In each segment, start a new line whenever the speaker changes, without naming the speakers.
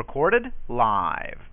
Recorded live.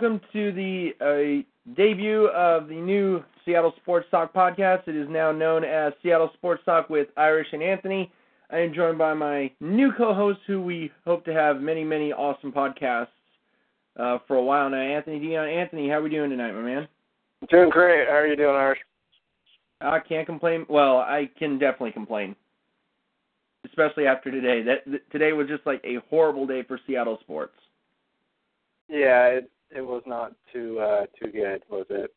Welcome to the uh, debut of the new Seattle Sports Talk podcast. It is now known as Seattle Sports Talk with Irish and Anthony. I am joined by my new co-host, who we hope to have many, many awesome podcasts uh, for a while now. Anthony Dion. Anthony, how are we doing tonight, my man?
Doing great. How are you doing, Irish?
I can't complain. Well, I can definitely complain, especially after today. That th- today was just like a horrible day for Seattle sports.
Yeah, it it was not too uh too good, was it?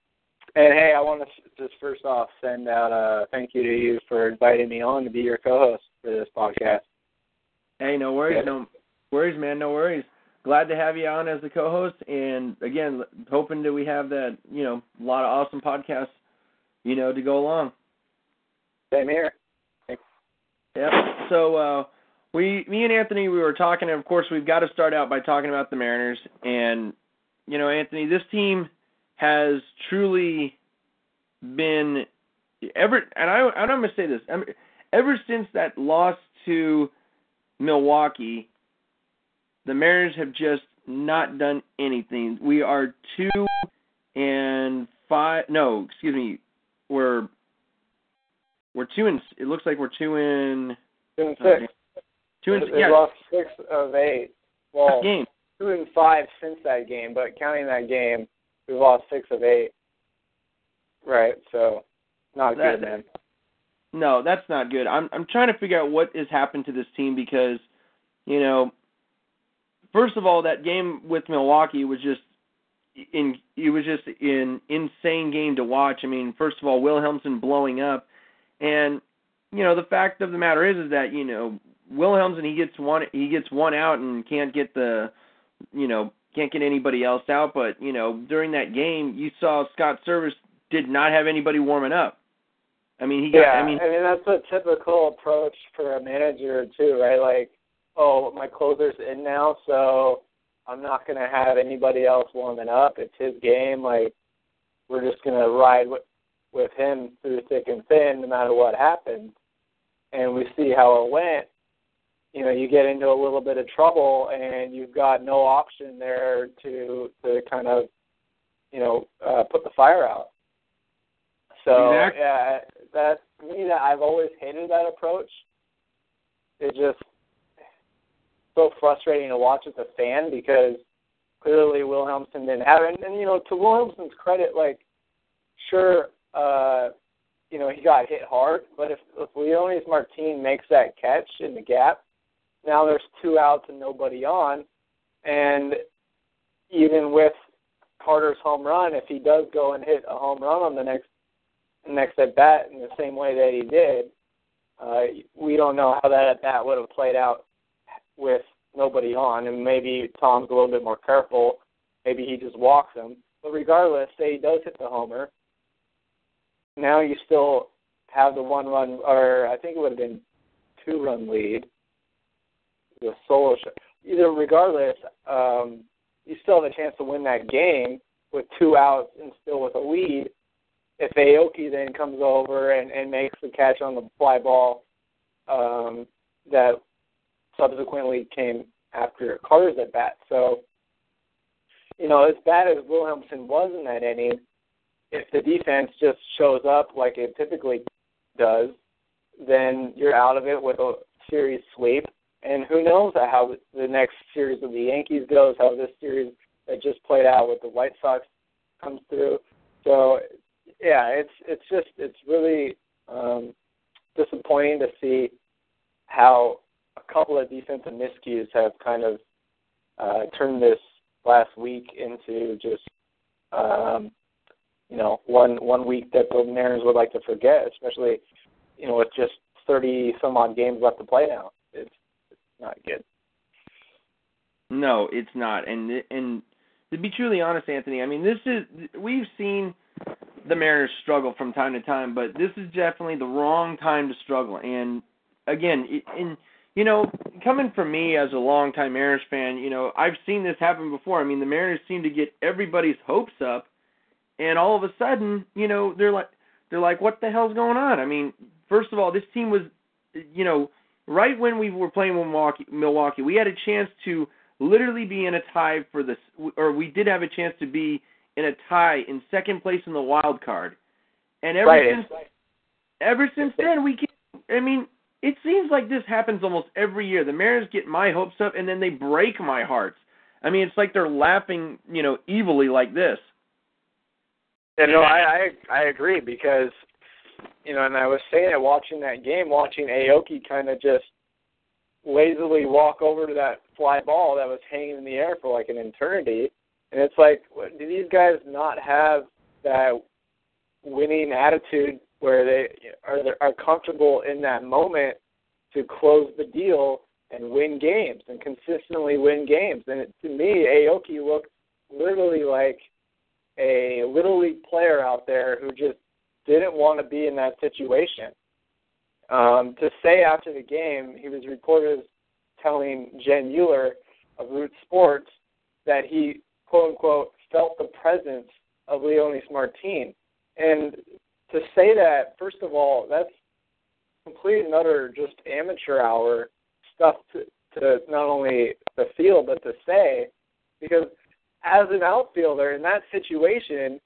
And hey, I want to just first off send out a thank you to you for inviting me on to be your co-host for this podcast.
Hey, no worries,
Yeah.
no worries, man, no worries. Glad to have you on as the co-host, and again, hoping that we have that, you know, a lot of awesome podcasts, you know, to go along.
Same here.
Yeah. So uh, we, me and Anthony, we were talking, and of course, we've got to start out by talking about the Mariners. And you know, Anthony, this team has truly been ever, and I, I'm going to say this, ever, ever since that loss to Milwaukee, the Mariners have just not done anything. We are two and five. No, excuse me. We're we're two and it looks like we're two in
Two and six.
Oh, two and yeah
lost six of eight. Well,
game.
Two and five since that game, but counting that game, we've lost six of eight. Right. So, not
That-
good, man.
No, that's not good. I'm I'm trying to figure out what has happened to this team because, you know, first of all, that game with Milwaukee was just in it was just an insane game to watch. I mean, first of all, Wilhelmsen blowing up, and you know the fact of the matter is is that you know Wilhelmsen he gets one he gets one out and can't get the you know can't get anybody else out. But you know during that game you saw Scott Servais did not have anybody warming up. I mean he got
Yeah,
I mean
that's a typical approach for a manager too, right? Like, oh, my closer's in now, so I'm not gonna have anybody else warming up. It's his game. Like, we're just gonna ride with with him through thick and thin, no matter what happens. And we see how it went. You know, you get into a little bit of trouble, and you've got no option there to to kind of, you know, uh, put the fire out. So
Exact-
yeah, that me that I've always hated that approach. It just so frustrating to watch as a fan because clearly Wilhelmsen didn't have it. And, and you know, to Wilhelmsen's credit, like sure, uh, you know, he got hit hard, but if if Leonys Martin makes that catch in the gap, now there's two outs and nobody on, and even with Carter's home run, if he does go and hit a home run on the next next at bat in the same way that he did, uh, we don't know how that at bat would have played out with nobody on, and maybe Tom's a little bit more careful. Maybe he just walks him. But regardless, say he does hit the homer. Now you still have the one run, or I think it would have been two run lead. The solo shot. Either regardless, um, you still have a chance to win that game with two outs and still with a lead. If Aoki then comes over and, and makes the catch on the fly ball um, that subsequently came after Carter's at bat. So, you know, as bad as Wilhelmsen was in that inning, if the defense just shows up like it typically does, then you're out of it with a series sweep. And who knows how the next series of the Yankees goes, how this series that just played out with the White Sox comes through. So, yeah, it's it's just it's really um, disappointing to see how a couple of defensive miscues have kind of uh, turned this last week into just um, you know one one week that the Mariners would like to forget, especially you know with just thirty some odd games left to play now. Not good.
No, it's not. And and to be truly honest, Anthony, I mean this is we've seen the Mariners struggle from time to time, but this is definitely the wrong time to struggle. And again, in you know, coming from me as a longtime Mariners fan, you know, I've seen this happen before. I mean, the Mariners seem to get everybody's hopes up, and all of a sudden, you know, they're like, they're like, what the hell's going on? I mean, first of all, this team was, you know, right when we were playing Milwaukee, Milwaukee, we had a chance to literally be in a tie for this, or we did have a chance to be in a tie in second place in the wild card, and ever
right.
since, ever since then, we can. I mean, it seems like this happens almost every year. The Mariners get my hopes up and then they break my hearts. I mean, it's like they're laughing, you know, evilly like this.
Yeah, no, I I, I agree because you know, and I was saying it watching that game, watching Aoki kind of just lazily walk over to that fly ball that was hanging in the air for like an eternity, and it's like, do these guys not have that winning attitude where they are are comfortable in that moment to close the deal and win games and consistently win games. And it, to me, Aoki looked literally like a little league player out there who just didn't want to be in that situation. Um, to say after the game, he was reported as telling Jen Mueller of Root Sports that he quote unquote felt the presence of Leonys Martin. And to say that, first of all, that's complete and utter just amateur hour stuff to, to not only the field but to say, because as an outfielder in that situation,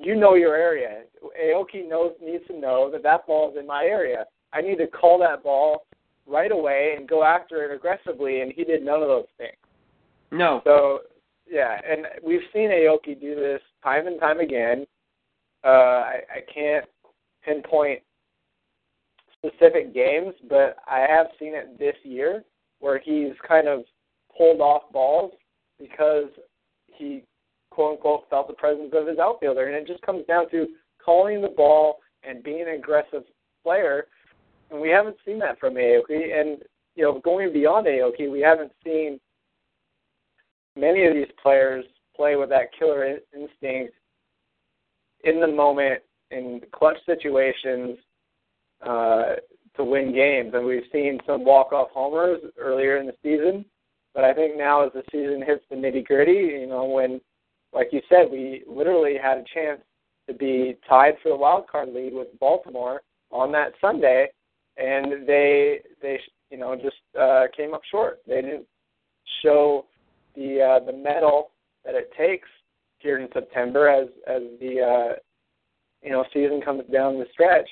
you know your area. Aoki knows needs to know that that ball is in my area. I need to call that ball right away and go after it aggressively, and he did none of those things.
No.
So yeah, and we've seen Aoki do this time and time again. Uh, I, I can't pinpoint specific games, but I have seen it this year where he's kind of pulled off balls because he quote unquote felt the presence of his outfielder, and it just comes down to calling the ball and being an aggressive player. And we haven't seen that from Aoki. And you know, going beyond Aoki, we haven't seen many of these players play with that killer in- instinct in the moment in clutch situations uh, to win games. And we've seen some walk-off homers earlier in the season, but I think now as the season hits the nitty-gritty, you know, when, like you said, we literally had a chance to be tied for the wild card lead with Baltimore on that Sunday, and they they you know just uh, came up short. They didn't show the uh, the medal that it takes here in September as as the uh, you know season comes down the stretch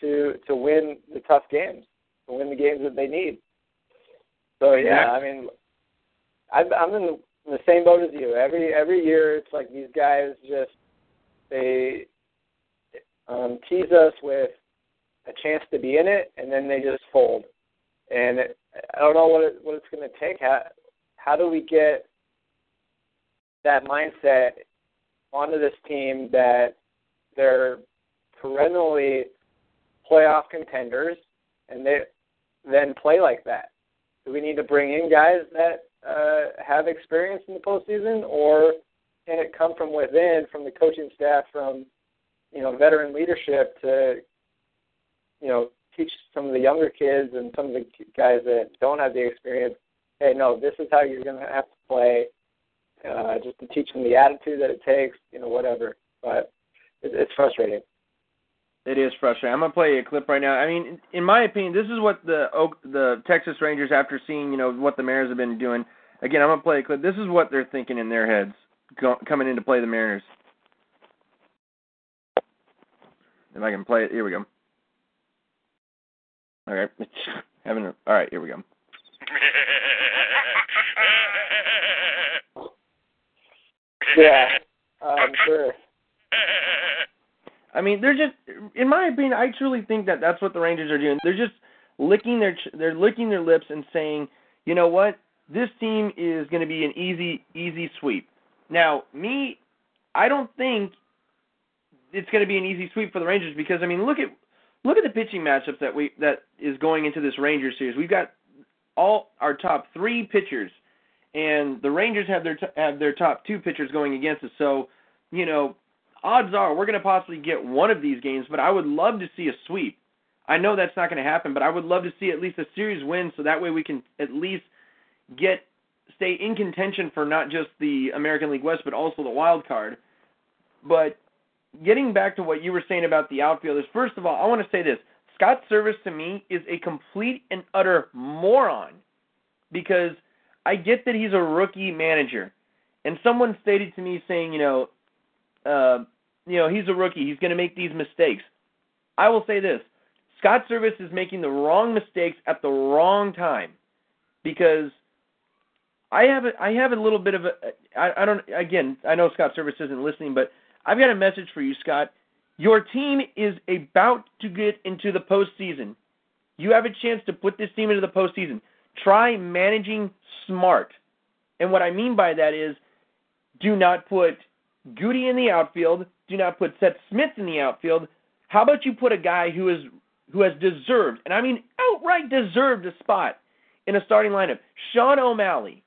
to to win the tough games, to win the games that they need. So yeah, I mean, I'm I'm in the, in the same boat as you. Every every year, it's like these guys just they um, tease us with a chance to be in it, and then they just fold. And it, I don't know what it, what it's going to take. How how do we get that mindset onto this team that they're perennially playoff contenders, and they then play like that. do we need to bring in guys that uh, have experience in the postseason, or can it come from within, from the coaching staff, from you know veteran leadership to you know teach some of the younger kids and some of the guys that don't have the experience? Hey, no, this is how you're going to have to play. Uh, just to teach them the attitude that it takes, you know, whatever. But it, it's frustrating.
It is frustrating. I'm gonna play a clip right now. I mean, in my opinion, this is what the Oak, the Texas Rangers, after seeing you know what the Mariners have been doing. Again, I'm gonna play a clip. This is what they're thinking in their heads go, coming in to play the Mariners. If I can play it, here we go. All right, having a, all right, here we go.
Yeah, I'm sure.
I mean, they're just, in my opinion, I truly think that that's what the Rangers are doing. They're just licking their they're licking their lips and saying, you know what, this team is going to be an easy easy sweep. Now, me, I don't think it's going to be an easy sweep for the Rangers because I mean, look at look at the pitching matchups that we that is going into this Rangers series. We've got all our top three pitchers, and the Rangers have their have their top two pitchers going against us. So, you know, odds are we're going to possibly get one of these games, but I would love to see a sweep. I know that's not going to happen, but I would love to see at least a series win so that way we can at least get stay in contention for not just the American League West but also the wild card. But getting back to what you were saying about the outfielders, first of all, I want to say this. Scott Servais to me is a complete and utter moron because I get that he's a rookie manager. And someone stated to me saying, you know, uh, you know, he's a rookie. He's going to make these mistakes. I will say this: Scott Servais is making the wrong mistakes at the wrong time, because I have a, I have a little bit of a I, I don't again I know Scott Servais isn't listening, but I've got a message for you, Scott. Your team is about to get into the postseason. You have a chance to put this team into the postseason. Try managing smart. And what I mean by that is do not put Goody in the outfield. Do not put Seth Smith in the outfield. How about you put a guy who is who has deserved, and I mean outright deserved a spot in a starting lineup? Shawn O'Malley.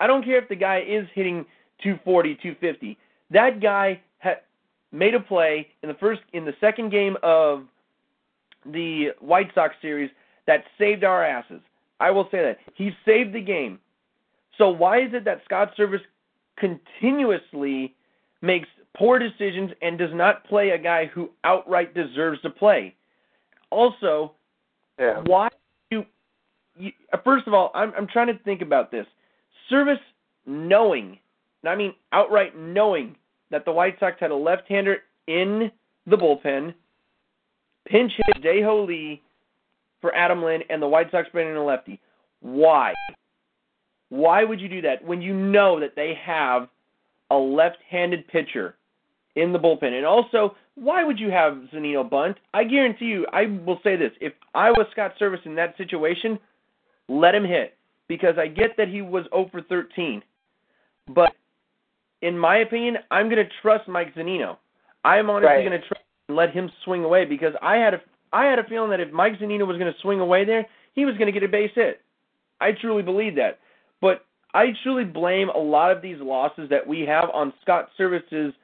I don't care if the guy is hitting 240, 250. That guy had made a play in the first in the second game of the White Sox series that saved our asses. I will say that. He saved the game. So why is it that Scott Servais continuously makes poor decisions and does not play a guy who outright deserves to play. Also,
Yeah.
why you, you uh, first of all, I'm I'm trying to think about this. Servais knowing, and I mean outright knowing that the White Sox had a left-hander in the bullpen, pinch hit Dae-Ho Lee for Adam Lind, and the White Sox bring in a lefty. Why? Why would you do that when you know that they have a left-handed pitcher in the bullpen? And also, why would you have Zunino bunt? I guarantee you, I will say this: if I was Scott Servais in that situation, let him hit because I get that he was 0 for 13, but in my opinion, I'm going to trust Mike Zunino. I'm honestly
Right.
going to trust and let him swing away because I had a I had a feeling that if Mike Zunino was going to swing away there, he was going to get a base hit. I truly believe that. I truly blame a lot of these losses that we have on Scott Servais's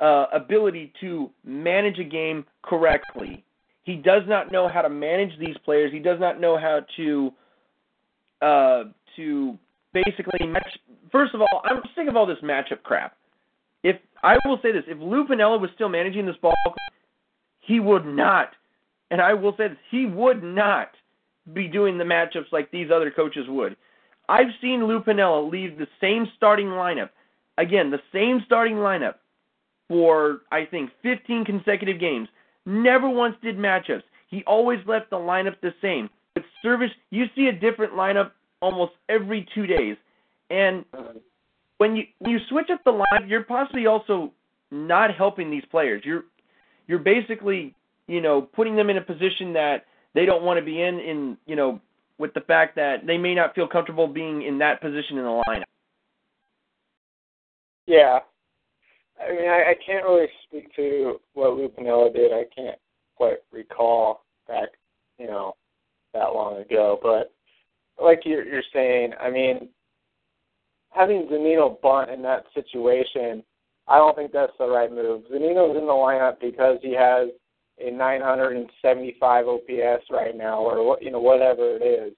uh, ability to manage a game correctly. He does not know how to manage these players. He does not know how to uh, to basically match. First of all, I'm sick of all this matchup crap. If I will say this, if Lou Piniella was still managing this ball, he would not, and I will say this, he would not be doing the matchups like these other coaches would. I've seen Lou Piniella leave the same starting lineup, again, the same starting lineup for I think 15 consecutive games. Never once did matchups. He always left the lineup the same. But Servais, you see a different lineup almost every two days. And when you when you switch up the lineup, you're possibly also not helping these players. You're you're basically you know putting them in a position that they don't want to be in. In you know with the fact that they may not feel comfortable being in that position in the lineup.
Yeah. I mean, I, I can't really speak to what Lou Piniella did. I can't quite recall back, you know, that long ago. But like you're, you're saying, I mean, having Zunino bunt in that situation, I don't think that's the right move. Zunino's in the lineup because he has a 975 OPS right now, or you know, whatever it is.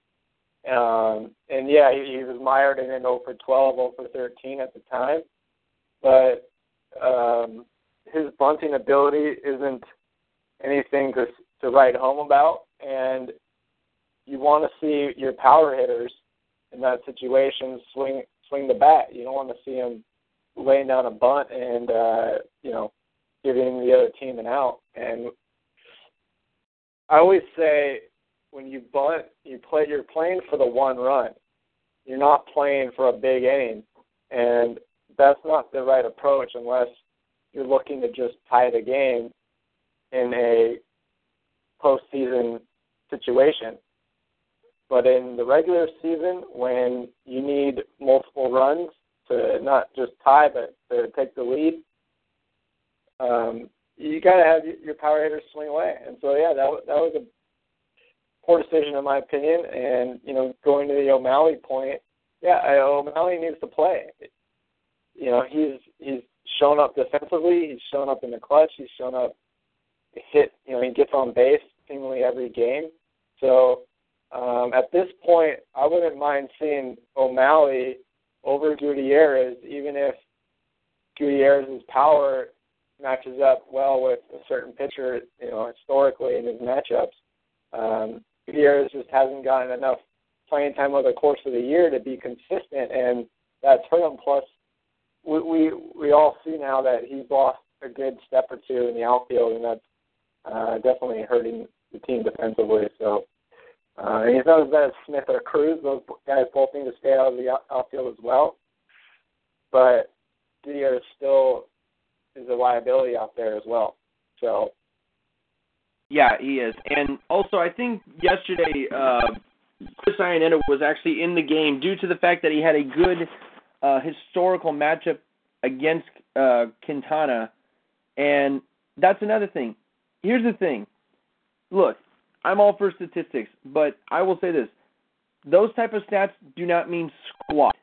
Um, and yeah, he, he was mired in an 0 for 12, 0 for 13 at the time, but um, his bunting ability isn't anything to to write home about, and you want to see your power hitters in that situation swing swing the bat. You don't want to see them laying down a bunt and uh, you know giving the other team an out. And I always say when you bunt, you play. You're playing for the one run. You're not playing for a big inning, and that's not the right approach unless you're looking to just tie the game in a postseason situation. But in the regular season, when you need multiple runs to not just tie but to take the lead, um, you got to have your power hitters swing away. And so, yeah, that that was a poor decision in my opinion. And you know, going to the O'Malley point, yeah, O'Malley needs to play. You know, he's he's shown up defensively. He's shown up in the clutch. He's shown up hit. You know, he gets on base seemingly every game. So um, at this point, I wouldn't mind seeing O'Malley over Gutierrez, even if Gutierrez's power matches up well with a certain pitcher, you know, historically in his matchups. Um, Gutierrez just hasn't gotten enough playing time over the course of the year to be consistent, and that's hurt him. Plus, we we, we all see now that he's lost a good step or two in the outfield, and that's uh, definitely hurting the team defensively. So uh, he's not as bad as Smith or Cruz. Those guys both need to stay out of the outfield as well. But Diaz still is a liability out there as well. So.
Yeah, he is. And also, I think yesterday uh, Chris Iannetta was actually in the game due to the fact that he had a good uh, historical matchup against uh, Quintana. And that's another thing. Here's the thing. Look, I'm all for statistics, but I will say this: those type of stats do not mean squat,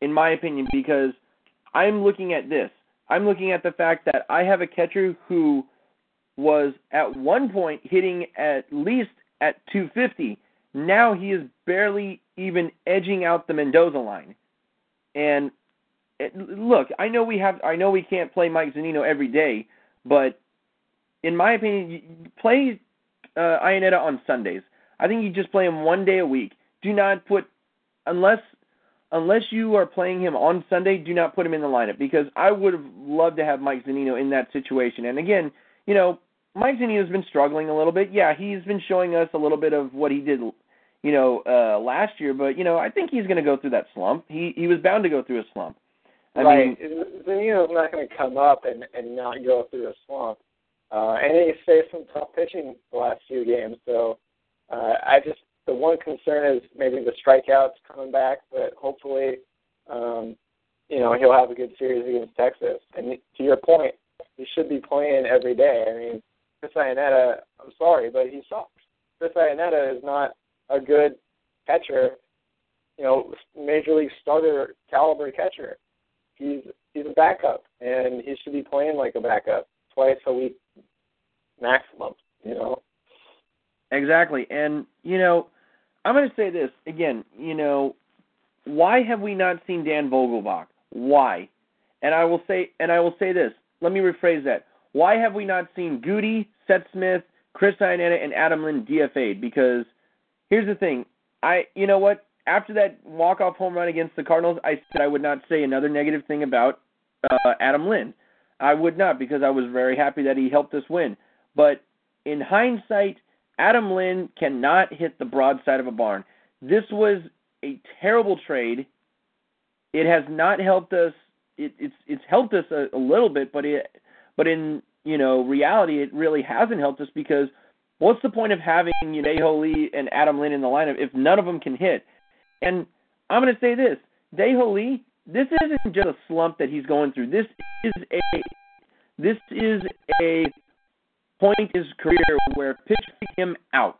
in my opinion, because I'm looking at this. I'm looking at the fact that I have a catcher who was at one point hitting at least at 250. Now he is barely even edging out the Mendoza line. And it, look, I know we have, I know we can't play Mike Zunino every day, but in my opinion, play uh, Iannetta on Sundays. I think you just play him one day a week. Do not put unless unless you are playing him on Sunday, do not put him in the lineup because I would have loved to have Mike Zunino in that situation. And again, you know, Mike Zunino's been struggling a little bit. Yeah, he's been showing us a little bit of what he did, you know, uh last year, but you know, I think he's going to go through that slump. He he was bound to go through a slump. I
right.
mean,
Zunino's not going to come up and and not go through a slump. Uh, and he's faced some tough pitching the last few games. So uh, I just the one concern is maybe the strikeouts coming back, but hopefully, um, you know, he'll have a good series against Texas. And to your point, he should be playing every day. I mean, Chris Iannetta, I'm sorry, but he sucks. Chris Iannetta is not a good catcher, you know, major league starter caliber catcher. He's he's a backup, and he should be playing like a backup twice a week maximum, you know.
Exactly. And, you know, I'm going to say this again, you know, why have we not seen Dan Vogelbach? Why? And I will say and I will say this. Let me rephrase that. Why have we not seen Goody, Seth Smith, Chris Iannetta, and Adam Lind DFA'd? Because here's the thing. I you know what? After that walk off home run against the Cardinals, I said I would not say another negative thing about uh, Adam Lind. I would not because I was very happy that he helped us win. But in hindsight, Adam Lind cannot hit the broadside of a barn. This was a terrible trade. It has not helped us. It, it's it's helped us a, a little bit, but it but in you know reality, it really hasn't helped us because what's the point of having Dae-Ho Lee and Adam Lind in the lineup if none of them can hit? And I'm going to say this: Dae-Ho Lee, this isn't just a slump that he's going through. This is a this is a point in his career where pitching him out.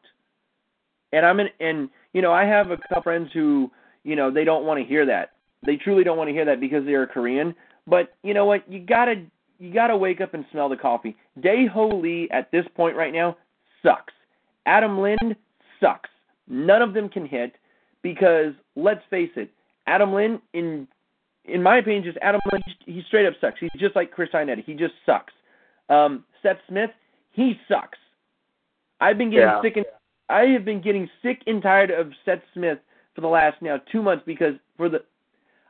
And I'm in, and you know, I have a couple friends who, you know, they don't want to hear that. They truly don't want to hear that because they're Korean. But you know what? You gotta you gotta wake up and smell the coffee. Dae-Ho Lee at this point right now sucks. Adam Lind sucks. None of them can hit because let's face it, Adam Lind in in my opinion, just Adam Lind, he straight up sucks. He's just like Chris Iannetta. He just sucks. Um, Seth Smith, he sucks. I've been getting
Yeah.
sick and I have been getting sick and tired of Seth Smith for the last now two months because for the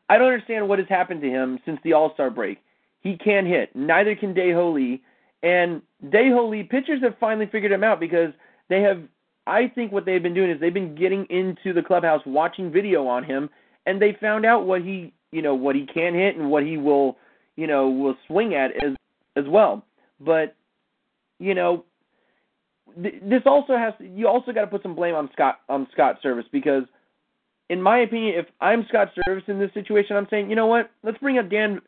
I don't understand what has happened to him since the All Star break. He can't hit. Neither can Dae Ho Lee. And Dae Ho Lee pitchers have finally figured him out because they have I think what they've been doing is they've been getting into the clubhouse watching video on him and they found out what he you know, what he can hit and what he will you know, will swing at as as well. But you know, th- this also has to, you also got to put some blame on Scott on Scott Servais because in my opinion if I'm Scott Servais in this situation I'm saying you know what? Let's bring up Dan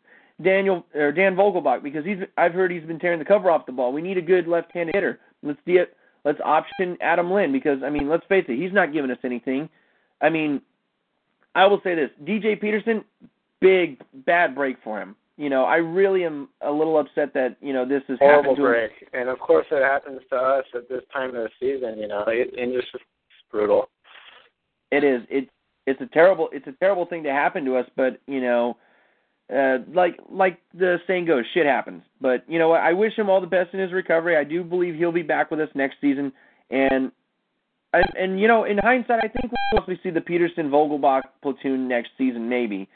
Daniel or Dan Vogelbach because he's I've heard he's been tearing the cover off the ball. We need a good left-handed hitter. Let's do it let's option Adam Lind because I mean let's face it he's not giving us anything. I mean I will say this DJ Peterson big bad break for him you know I really am a little upset that you know this has
Horrible
happened to him
break, and of course it happens to us at this time of the season. You know, it, and it's just brutal.
It is. It it's a terrible it's a terrible thing to happen to us, but you know, uh like like the saying goes, shit happens. But you know what? I wish him all the best in his recovery. I do believe he'll be back with us next season and and, and you know, in hindsight, I think we'll mostly see the Peterson Vogelbach platoon next season, maybe.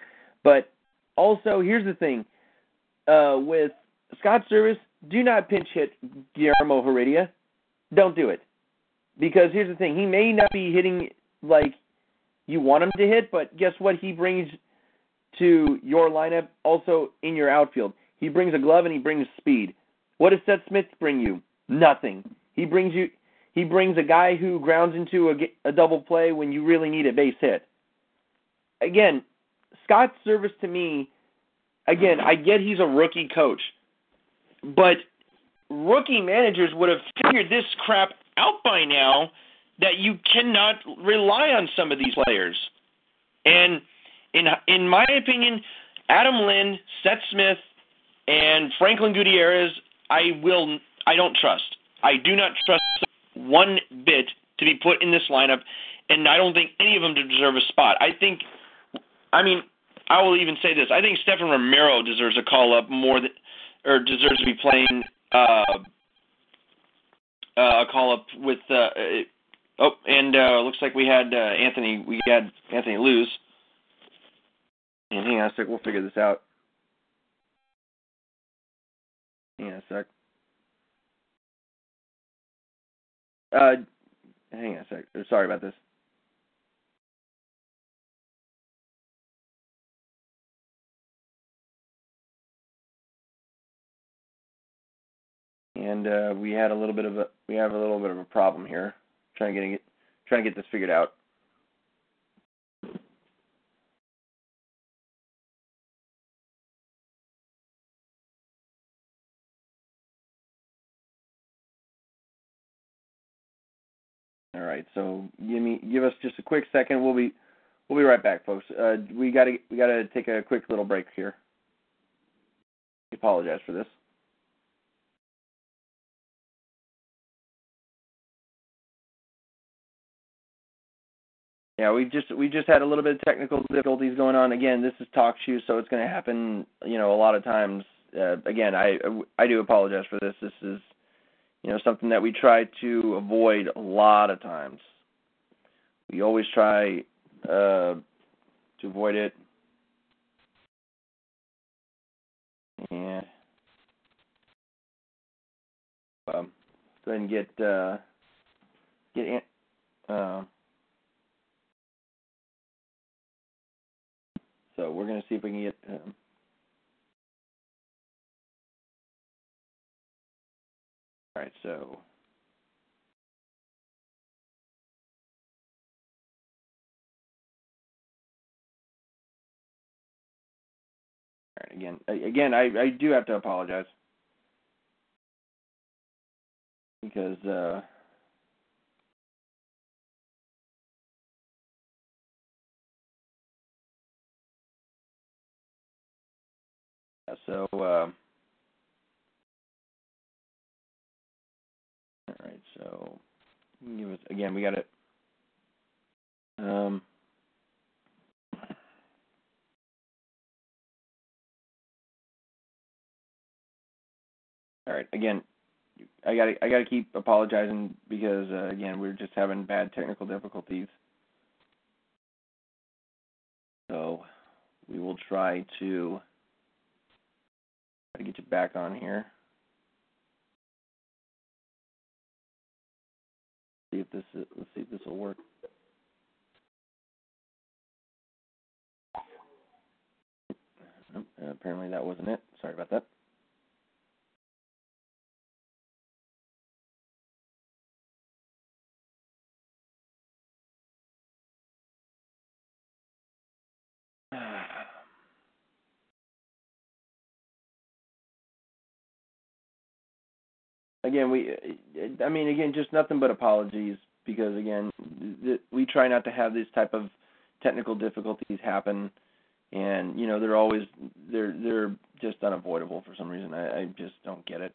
But also, here's the thing: uh, with Scott Servais, do not pinch hit Guillermo Heredia. Don't do it, because here's the thing: he may not be hitting like you want him to hit, but guess what? He brings to your lineup also in your outfield. He brings a glove and he brings speed. What does Seth Smith bring you? Nothing. He brings you. He brings a guy who grounds into a, a double play when you really need a base hit. Again, Scott's service to me. Again, I get he's a rookie coach, but rookie managers would have figured this crap out by now that you cannot rely on some of these players. And in in my opinion, Adam Lind, Seth Smith, and Franklin Gutierrez, I will I don't trust. I do not trust one bit to be put in this lineup, and I don't think any of them deserve a spot. I think, I mean, I will even say this: I think Stefan Romero deserves a call up more than, or deserves to be playing uh, uh, a call up with. Uh, uh, oh, and uh, looks like we had uh, Anthony. We had Anthony lose. And hang on a sec, we'll figure this out. Hang on a sec. Uh, hang on a sec. Sorry about this. And uh, we had a little bit of a we have a little bit of a problem here. Trying to get trying to get this figured out. All right, so give me give us just a quick second. We'll be we'll be right back, folks. Uh, we gotta we gotta take a quick little break here. I apologize for this. Yeah, we just we just had a little bit of technical difficulties going on. Again, this is talk shoe, so it's going to happen. You know, a lot of times. Uh, again, I I do apologize for this. This is you know something that we try to avoid a lot of times. We always try uh, to avoid it. And um, go ahead and get uh, get uh, so we're gonna see if we can get. Um, all right, so. All right, again, again, I, I do have to apologize because uh, So, uh, all right. So, give us again. We got it. Um, all right. Again, I got I got to keep apologizing because uh, again we're just having bad technical difficulties. So we will try to to get you back on here. See if this is, let's see if this will work. Nope, uh, apparently that wasn't it. Sorry about that. Again, we, I mean, again, just nothing but apologies because again, th- we try not to have these type of technical difficulties happen, and you know they're always they're they're just unavoidable for some reason. I, I just don't get it.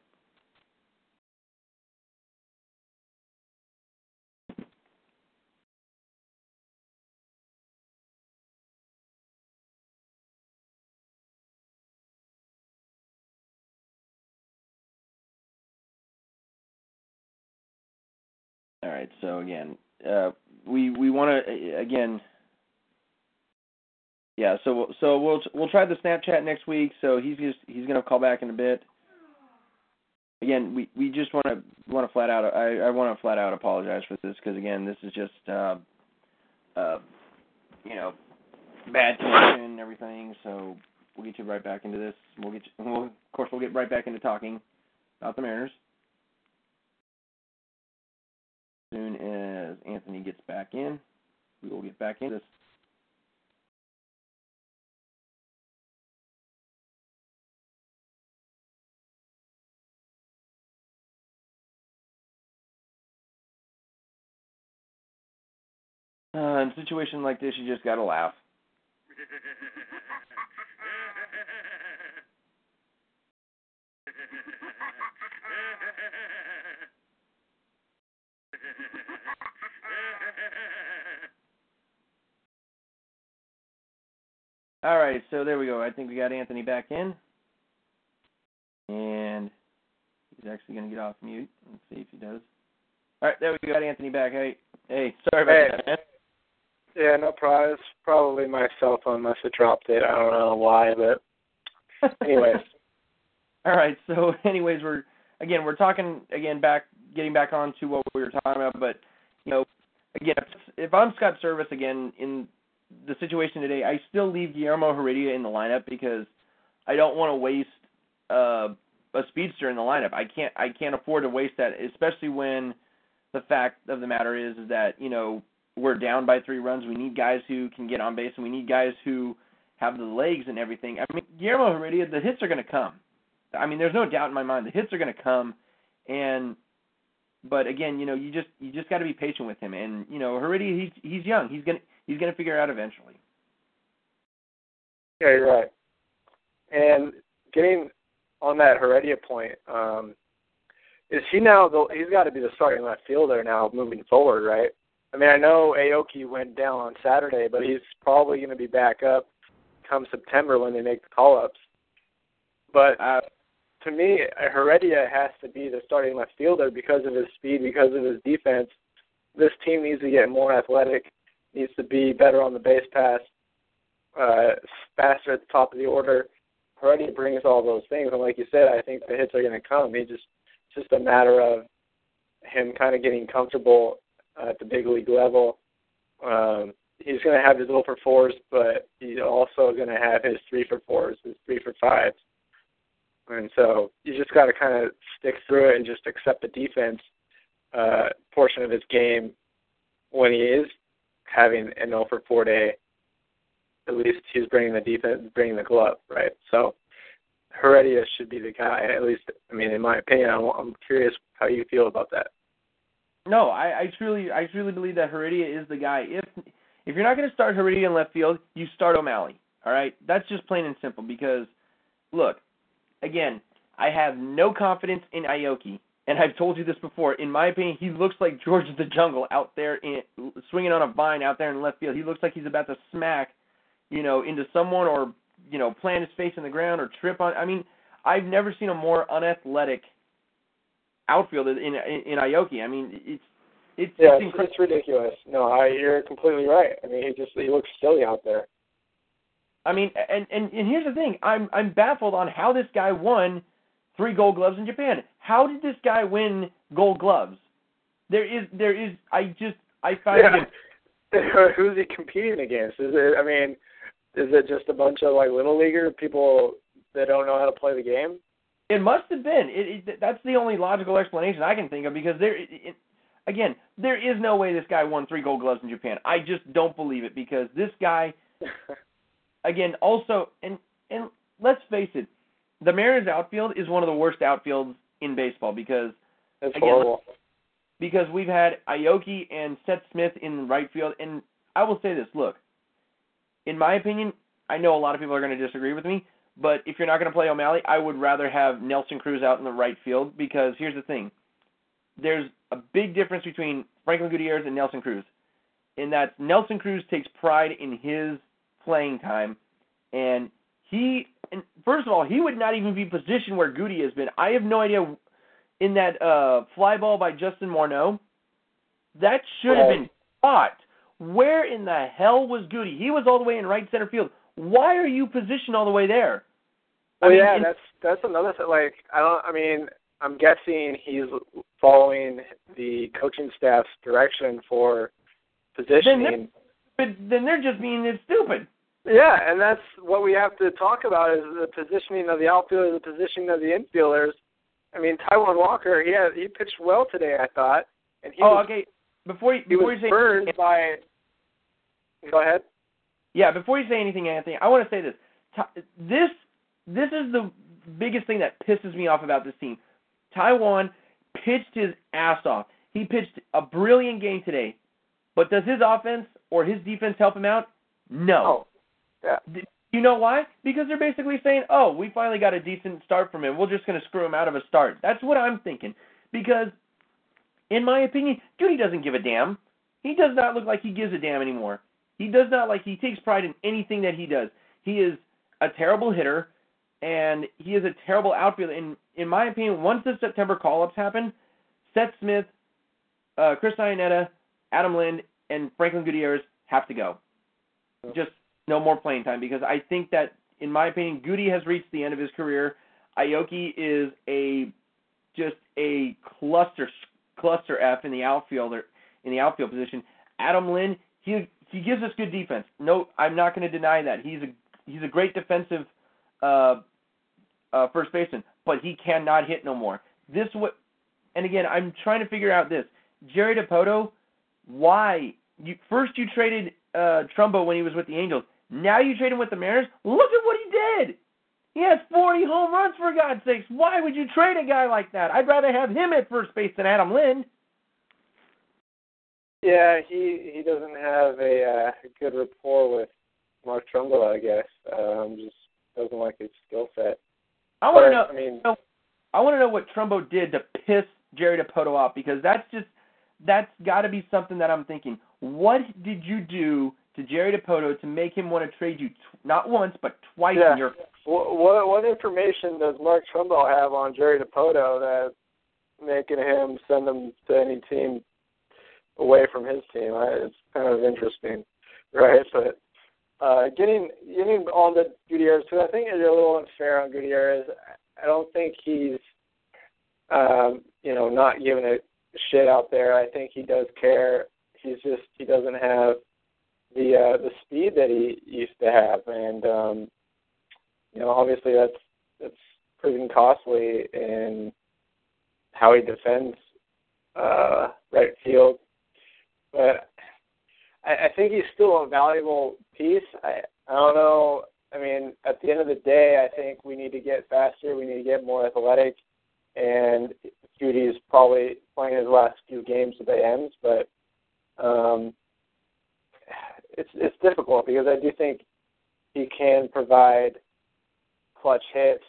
Right. So again, uh, we we want to again. Yeah. So so we'll we'll try the Snapchat next week. So he's just he's gonna call back in a bit. Again, we we just want to want to flat out I I want to flat out apologize for this because again this is just uh, uh, you know bad connection and everything. So we'll get you right back into this. We'll get you, we'll, of course we'll get right back into talking about the Mariners. Soon as Anthony gets back in, we will get back into this. Uh, in a situation like this, you just gotta laugh. All right, so there we go. I think we got Anthony back in. And he's actually going to get off mute. Let's see if he does. All right, there we go. Got Anthony back. Hey, hey, sorry about
Hey.
that, man.
Yeah, no problem. It's probably my cell phone must have dropped it. I don't know why, but anyways.
All right, so anyways, we're again we're talking again back getting back on to what we were talking about, but you know, again if, if I'm Scott Servais again in the situation today, I still leave Guillermo Heredia in the lineup because I don't want to waste uh, a speedster in the lineup. I can't I can't afford to waste that, especially when the fact of the matter is, is that you know we're down by three runs. We need guys who can get on base, and we need guys who have the legs and everything. I mean, Guillermo Heredia, the hits are going to come. I mean, there's no doubt in my mind the hits are going to come, and but again, you know, you just you just got to be patient with him. And you know, Heredia, he's he's young. He's gonna he's gonna figure it out eventually.
Yeah, you're right. And getting on that Heredia point, um, is he now? The, he's got to be the starting left fielder now, moving forward, right? I mean, I know Aoki went down on Saturday, but he's probably going to be back up come September when they make the call-ups. But uh, to me, Heredia has to be the starting left fielder because of his speed, because of his defense. This team needs to get more athletic, needs to be better on the base pass, uh, faster at the top of the order. Heredia brings all those things, and like you said, I think the hits are going to come. He just it's just a matter of him kind of getting comfortable at the big league level. Um, he's going to have his little for fours, but he's also going to have his three for fours, his three for fives. And so you just got to kind of stick through it and just accept the defense uh, portion of his game when he is having an 0 for 4 day. At least he's bringing the defense, bringing the glove, right? So Heredia should be the guy. At least, I mean, in my opinion, I'm, I'm curious how you feel about that.
No, I, I truly I truly believe that Heredia is the guy. If if you're not going to start Heredia in left field, you start O'Malley. All right, that's just plain and simple because look, again, I have no confidence in Aoki, and I've told you this before. In my opinion, he looks like George of the Jungle out there in swinging on a vine out there in left field. He looks like he's about to smack, you know, into someone or you know plant his face in the ground or trip on. I mean, I've never seen a more unathletic outfielder in in, in Aoki. I mean, it's it's,
Yeah,
it's
it's, it's ridiculous. No, I, you're completely right. I mean, he just he looks silly out there.
I mean, and, and and here's the thing: I'm I'm baffled on how this guy won three Gold Gloves in Japan. How did this guy win Gold Gloves? There is there is I just I find
Yeah.
it
Who's he competing against? Is it? I mean, is it just a bunch of like little leaguer people that don't know how to play the game?
it must have been it, it that's the only logical explanation I can think of because there it, it, again there is no way this guy won three Gold Gloves in Japan. I just don't believe it because this guy again also and and let's face it, the Mariners outfield is one of the worst outfields in baseball because
It's
Again,
horrible.
because we've had Aoki and Seth Smith in right field, and I will say this: look, in my opinion, I know a lot of people are going to disagree with me, but if you're not going to play O'Malley, I would rather have Nelson Cruz out in the right field because here's the thing: there's a big difference between Franklin Gutierrez and Nelson Cruz, in that Nelson Cruz takes pride in his playing time, and he, and first of all, he would not even be positioned where Guti has been. I have no idea in that uh, fly ball by Justin Morneau, that should have been caught. Where in the hell was Guti? He was all the way in right center field. Why are you positioned all the way there? I
Well,
mean,
yeah,
in-
that's that's another thing. Like, I don't. I mean, I'm guessing he's following the coaching staff's direction for positioning.
Then but then they're just being stupid.
Yeah, and that's what we have to talk about is the positioning of the outfielders, the positioning of the infielders. I mean, Taijuan Walker, he had, he pitched well today, I thought, and he
oh,
was,
okay. Before you,
he
before
was
you say
burned by. Go ahead.
Yeah, before you say anything, Anthony, I want to say this. This this is the biggest thing that pisses me off about this team. Taijuan pitched his ass off. He pitched a brilliant game today. But does his offense or his defense help him out? No.
Oh, yeah.
You know why? Because they're basically saying, "Oh, we finally got a decent start from him. We're just going to screw him out of a start." That's what I'm thinking. Because, in my opinion, Guti doesn't give a damn. He does not look like he gives a damn anymore. He does not like he takes pride in anything that he does. He is a terrible hitter, and he is a terrible outfielder. In in my opinion, once the September call-ups happen, Seth Smith, uh, Chris Iannetta, Adam Lind, and Franklin Gutierrez have to go. Just no more playing time because I think that, in my opinion, Guti has reached the end of his career. Aoki is a just a cluster cluster F in the outfielder in the outfield position. Adam Lind, he he gives us good defense. No, I'm not going to deny that. He's a he's a great defensive uh, uh, first baseman, but he cannot hit no more. This what, and again, I'm trying to figure out this. Jerry Dipoto, why you first you traded uh, Trumbo when he was with the Angels. Now you trade him with the Mariners. Look at what he did. He has 40 home runs for God's sakes. Why would you trade a guy like that? I'd rather have him at first base than Adam Lind.
Yeah, he he doesn't have a uh, good rapport with Mark Trumbo, I guess. Um, just doesn't like his skill set.
I want to know.
I mean,
I want to know what Trumbo did to piss Jerry Dipoto off because that's just that's got to be something that I'm thinking. What did you do to Jerry Dipoto to make him want to trade you t- not once but twice
Yeah.
in your
what, what what information does Mark Trumbo have on Jerry Dipoto that's making him send him to any team away from his team? I, it's kind of interesting, right? But uh, getting getting on to Gutierrez, because I think you're a little unfair on Gutierrez. I don't think he's um, you know not giving a shit out there. I think he does care. He's just he doesn't have the uh, the speed that he used to have, and um, you know obviously that's that's proving costly in how he defends uh, right field. But I, I think he's still a valuable piece. I I don't know. I mean, at the end of the day, I think we need to get faster. We need to get more athletic. And Guti's probably playing his last few games with the M's, but um, it's it's difficult because I do think he can provide clutch hits,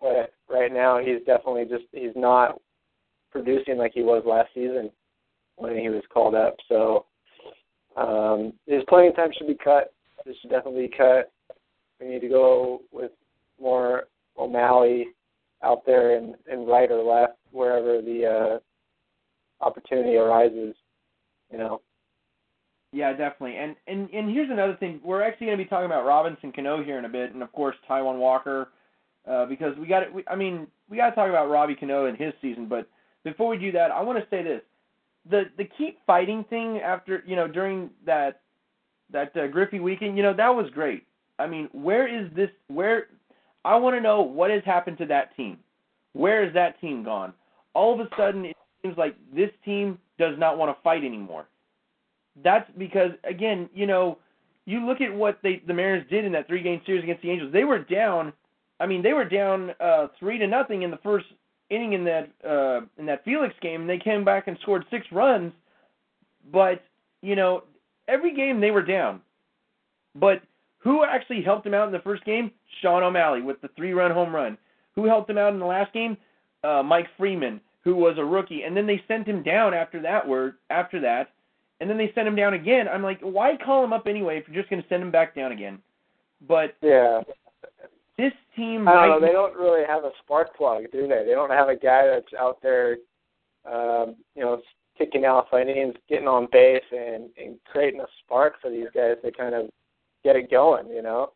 but right now he's definitely just he's not producing like he was last season when he was called up. So um, his playing time should be cut. This should definitely be cut. We need to go with more O'Malley out there and, and right or left wherever the uh, opportunity arises. You know.
Yeah, definitely. And and and here's another thing. We're actually going to be talking about Robinson Cano here in a bit, and of course Taijuan Walker, uh, because we got. I mean, we got to talk about Robbie Cano and his season. But before we do that, I want to say this: the the keep fighting thing after you know during that that uh, Griffey weekend, you know that was great. I mean, where is this? Where I want to know what has happened to that team. Where is that team gone? All of a sudden, it seems like this team does not want to fight anymore. That's because, again, you know, you look at what they the Mariners did in that three game series against the Angels. They were down. I mean, they were down uh, three to nothing in the first inning in that uh, in that Felix game, and they came back and scored six runs. But you know, every game they were down. But who actually helped them out in the first game? Shawn O'Malley with the three-run home run. Who helped them out in the last game? Uh, Mike Freeman, who was a rookie, and then they sent him down after that. Word after that, and then they send him down again. I'm like, why call him up anyway if you're just going to send him back down again? But
yeah,
this team.
I don't know. They don't really have a spark plug, do they? They don't have a guy that's out there, um, you know, kicking out innings, getting on base, and and creating a spark for these guys to kind of get it going. You know,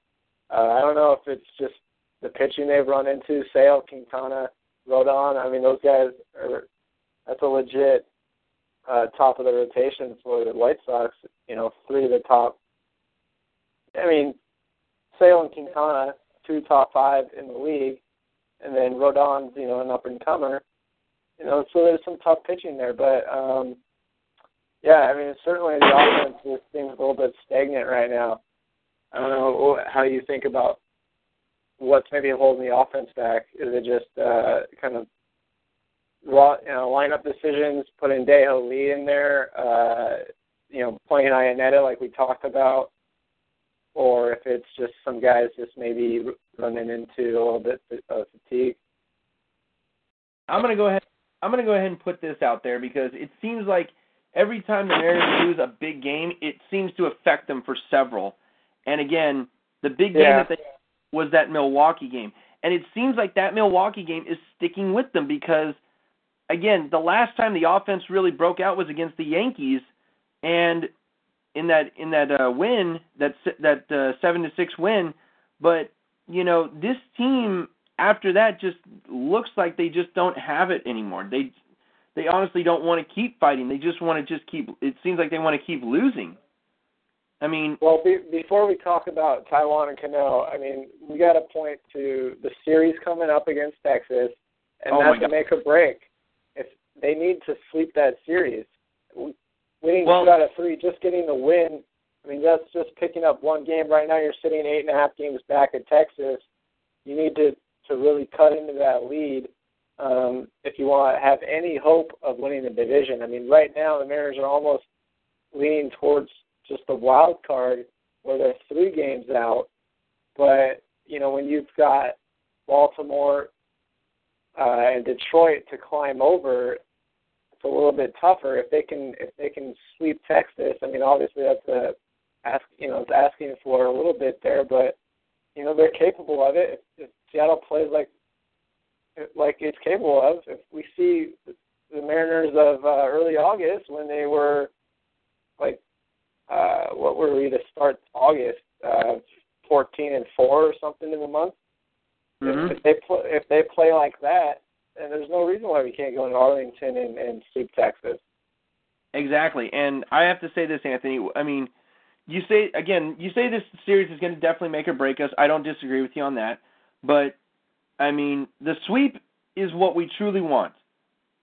uh, I don't know if it's just the pitching they've run into. Sale, Quintana, Rodon. I mean, those guys are. That's a legit uh, top of the rotation for the White Sox. You know, three of the top. I mean, Sale and Quintana, two top five in the league, and then Rodon's, you know, an up and comer. You know, so there's some tough pitching there, but um, yeah, I mean, certainly the offense just seems a little bit stagnant right now. I don't know how you think about what's maybe holding the offense back. Is it just uh, kind of you know, lineup decisions, putting Dae-Ho Lee in there, uh, you know, playing Iannetta like we talked about, or if it's just some guys just maybe running into a little bit of fatigue.
I'm gonna go ahead. I'm gonna go ahead and put this out there because it seems like every time the Mariners lose a big game, it seems to affect them for several. And again, the big game
Yeah.
that they was that Milwaukee game, and it seems like that Milwaukee game is sticking with them because, again, the last time the offense really broke out was against the Yankees, and in that in that uh, win, that that uh, seven to six win. But you know, this team after that just looks like they just don't have it anymore. They they honestly don't want to keep fighting. They just want to just keep. It seems like they want to keep losing. I mean,
Well, be, before we talk about Taijuan and Cano, I mean, we got to point to the series coming up against Texas, and
Oh,
that's a make or break. They need to sweep that series, winning
Well-
two out of three, just getting the win. I mean, that's just picking up one game. Right now, you're sitting eight and a half games back at Texas. You need to to really cut into that lead um, if you want to have any hope of winning the division. I mean, right now the Mariners are almost leaning towards just the wild card where they're three games out. But you know, when you've got Baltimore uh, and Detroit to climb over, it's a little bit tougher. If they can, if they can sweep Texas, I mean, obviously that's a ask, you know, it's asking for a little bit there, but you know they're capable of it. If, if Seattle plays like like it's capable of, if we see the Mariners of uh, early August when they were like uh what were we to start August uh 14 and 4 or something in the month
Mhm.
if, if they play if they play like that then there's no reason why we can't go into Arlington and, and sweep Texas
Exactly. And I have to say this, Anthony. I mean, you say again, you say this series is going to definitely make or break us. I don't disagree with you on that. But I mean, the sweep is what we truly want.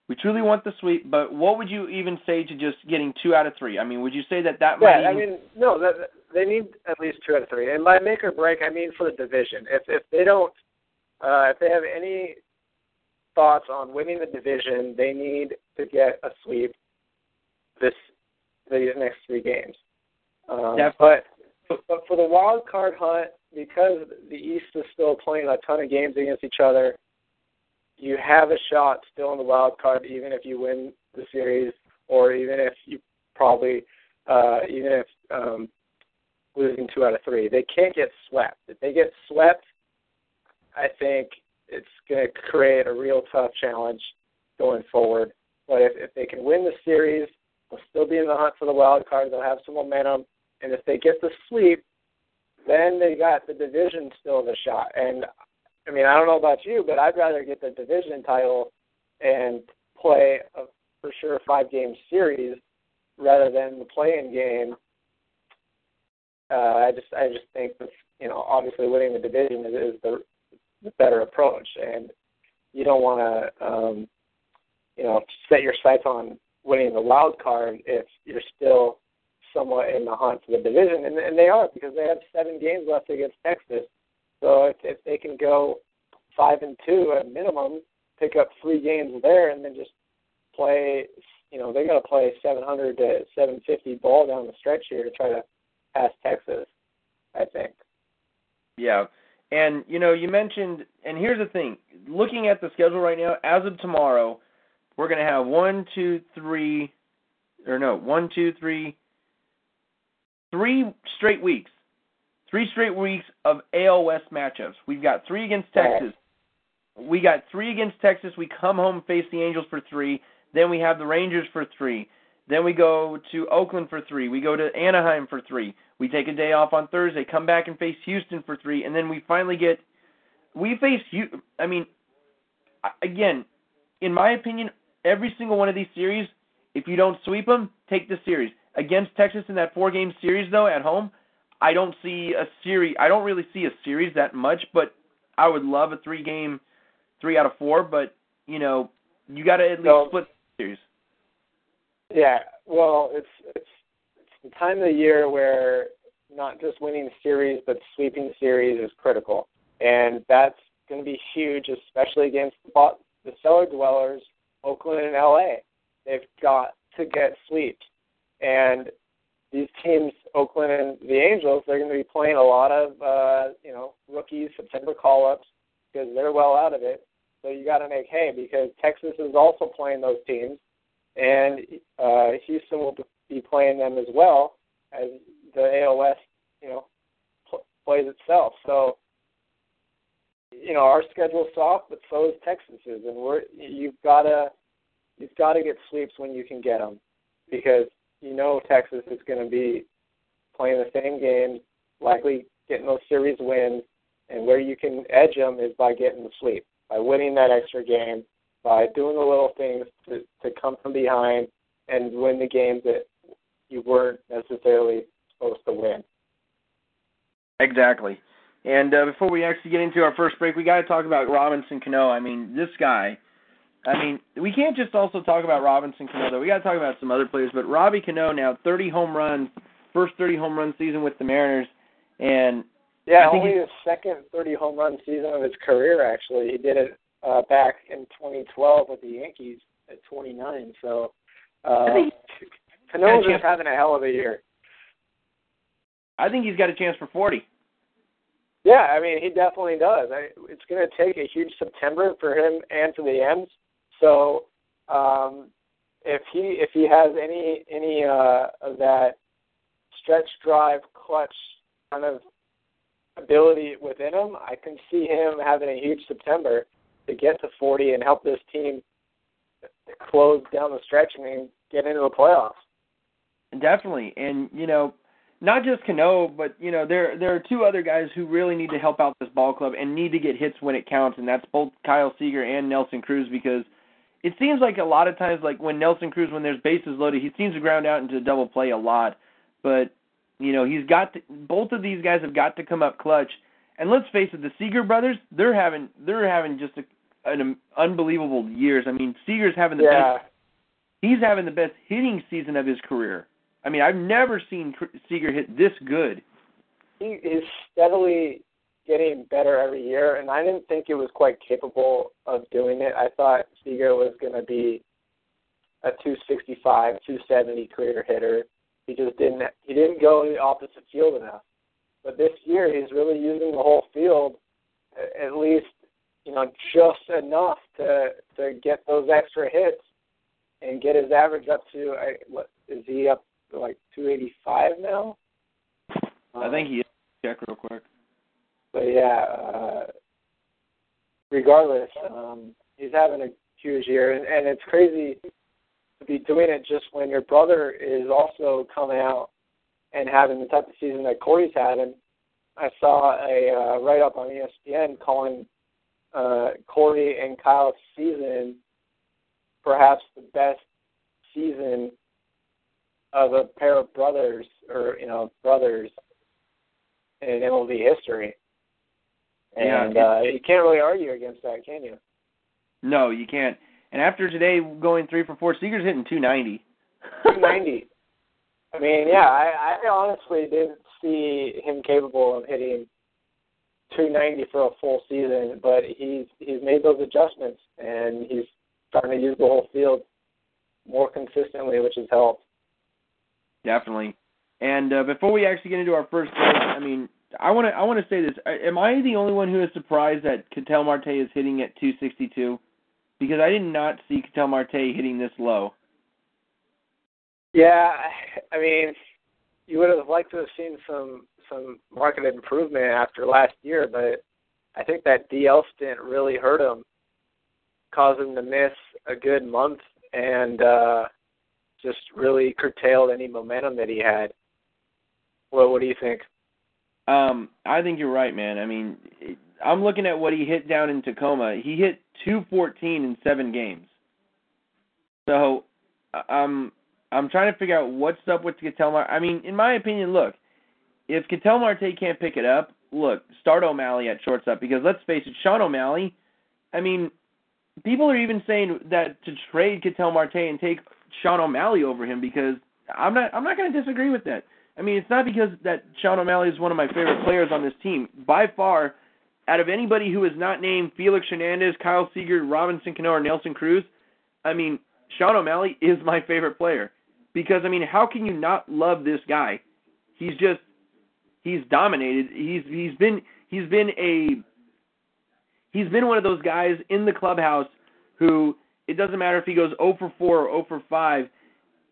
We truly want the sweep, but what would you even say to just getting two out of three? I mean, would you say that that might
yeah I mean no that- they need at least two out of three and by make or break I mean for the division if if they don't uh if they have any thoughts on winning the division. They need to get a sweep this the next three games. Um,
Def-
but but for the wild card hunt because the East is still playing a ton of games against each other, you have a shot still in the wild card, even if you win the series, or even if you probably, uh, even if um, losing two out of three, they can't get swept. If they get swept, I think it's going to create a real tough challenge going forward. But if, if they can win the series, they'll still be in the hunt for the wild card. They'll have some momentum, and if they get the sweep, then they got the division still in the shot. And I mean, I don't know about you, but I'd rather get the division title and play a for sure five game series rather than the playing game. Uh, I just I just think that you know obviously winning the division is, is the, the better approach, and you don't want to um, you know set your sights on winning the wild card if you're still somewhat in the hunt for the division, and, and they are because they have seven games left against Texas. So if, if they can go five and two at minimum, pick up three games there, and then just play, you know, they're going to play 700 to 750 ball down the stretch here to try to pass Texas. I think.
Yeah. And you know, you mentioned, and here's the thing: looking at the schedule right now, as of tomorrow, we're going to have one, two, three, or no, one, two, three, three straight weeks, three straight weeks of AL West matchups. We've got three against Texas. We got three against Texas. We come home face the Angels for three. Then we have the Rangers for three. Then we go to Oakland for three. We go to Anaheim for three. We take a day off on Thursday, come back and face Houston for three, and then we finally get. We face you. I mean, again, in my opinion, every single one of these series, if you don't sweep them, take the series against Texas in that four game series though at home, I don't see a series. I don't really see a series that much, but I would love a three game, three out of four. But you know, you got to at least
So-
split the series.
Yeah, well, it's it's it's the time of the year where not just winning series but sweeping series is critical, and that's going to be huge, especially against the, the cellar dwellers, Oakland and LA. They've got to get sweeps, and these teams, Oakland and the Angels, they're going to be playing a lot of uh, you know rookies, September call-ups because they're well out of it. So you got to make hay because Texas is also playing those teams and uh, Houston will be playing them as well as the West, you know, pl- plays itself. So, you know, our schedule's soft, but so is Texas's, and we're you've got to you've got to get sweeps when you can get them because you know Texas is going to be playing the same games, likely getting those series wins, and where you can edge them is by getting the sweep, by winning that extra game, by doing the little things to, to come from behind and win the games that you weren't necessarily supposed to win.
Exactly. And uh, before we actually get into our first break, we got to talk about Robinson Cano. I mean, this guy. I mean, we can't just also talk about Robinson Cano though. We got to talk about some other players. But Robbie Cano now 30 home runs, first 30 home run season with the Mariners, and
Yeah,
I think
only his second 30 home run season of his career. Actually, he did it uh, back in 2012 with the Yankees at 29. So, uh,
I think-
Cano's
Got a
just having a hell of a year.
I think he's got a chance for 40.
Yeah, I mean, he definitely does. I, it's going to take a huge September for him and for the M's. So, um, if he if he has any any uh, of that stretch drive clutch kind of ability within him, I can see him having a huge September to get to 40 and help this team close down the stretch and get into the playoffs.
Definitely, and you know, not just Cano, but you know, there there are two other guys who really need to help out this ball club and need to get hits when it counts, and that's both Kyle Seager and Nelson Cruz because it seems like a lot of times, like when Nelson Cruz, when there's bases loaded, he seems to ground out into double play a lot, but you know, he's got to, both of these guys have got to come up clutch. And let's face it, the Seager brothers, they're having they're having just a, an unbelievable years. I mean, Seager's having the
Yeah.
best he's having the best hitting season of his career. I mean, I've never seen Seager hit this good.
he is steadily getting better every year, and I didn't think he was quite capable of doing it. I thought Seager was going to be a 265, 270 career hitter. He just didn't. He didn't go to the opposite field enough. But this year, he's really using the whole field, at least you know just enough to to get those extra hits and get his average up to I, what is he up to like 285 now?
I think he is. Check real quick.
But yeah, uh, regardless, um, he's having a huge year, and, and it's crazy to be doing it just when your brother is also coming out and having the type of season that Corey's had. And I saw a uh, write up on ESPN calling uh, Corey and Kyle's season perhaps the best season of a pair of brothers, or you know, brothers in MLB history.
Yeah,
And
it-
uh, you can't really argue against that, can you?
No, you can't. And after today going three for four, Seager's hitting 290.
290. I mean, yeah, I, I honestly didn't see him capable of hitting 290 for a full season, but he's he's made those adjustments and he's starting to use the whole field more consistently, which has helped.
Definitely. And uh, before we actually get into our first play, I mean, I want to I want to say this: I- Am I the only one who is surprised that Ketel Marte is hitting at 262? Because I did not see Ketel Marte hitting this low.
Yeah, I mean, you would have liked to have seen some some market improvement after last year, but I think that DL stint really hurt him, caused him to miss a good month, and uh, just really curtailed any momentum that he had. What What do you think?
Um, I think you're right, man. I mean, I'm looking at what he hit down in Tacoma. He hit 214 in seven games. So, I- I'm I'm trying to figure out what's up with Ketel Marte. I mean, in my opinion, look, if Ketel Marte can't pick it up, look, start O'Malley at shortstop because let's face it, Shawn O'Malley. I mean, people are even saying that to trade Ketel Marte and take Shawn O'Malley over him because I'm not I'm not going to disagree with that. I mean, it's not because that Shawn O'Malley is one of my favorite players on this team. By far, out of anybody who is not named Felix Hernandez, Kyle Seager, Robinson Cano, or Nelson Cruz, I mean, Shawn O'Malley is my favorite player. Because I mean, how can you not love this guy? He's just he's dominated. He's he's been he's been a he's been one of those guys in the clubhouse who it doesn't matter if he goes 0 for 4 or 0 for 5,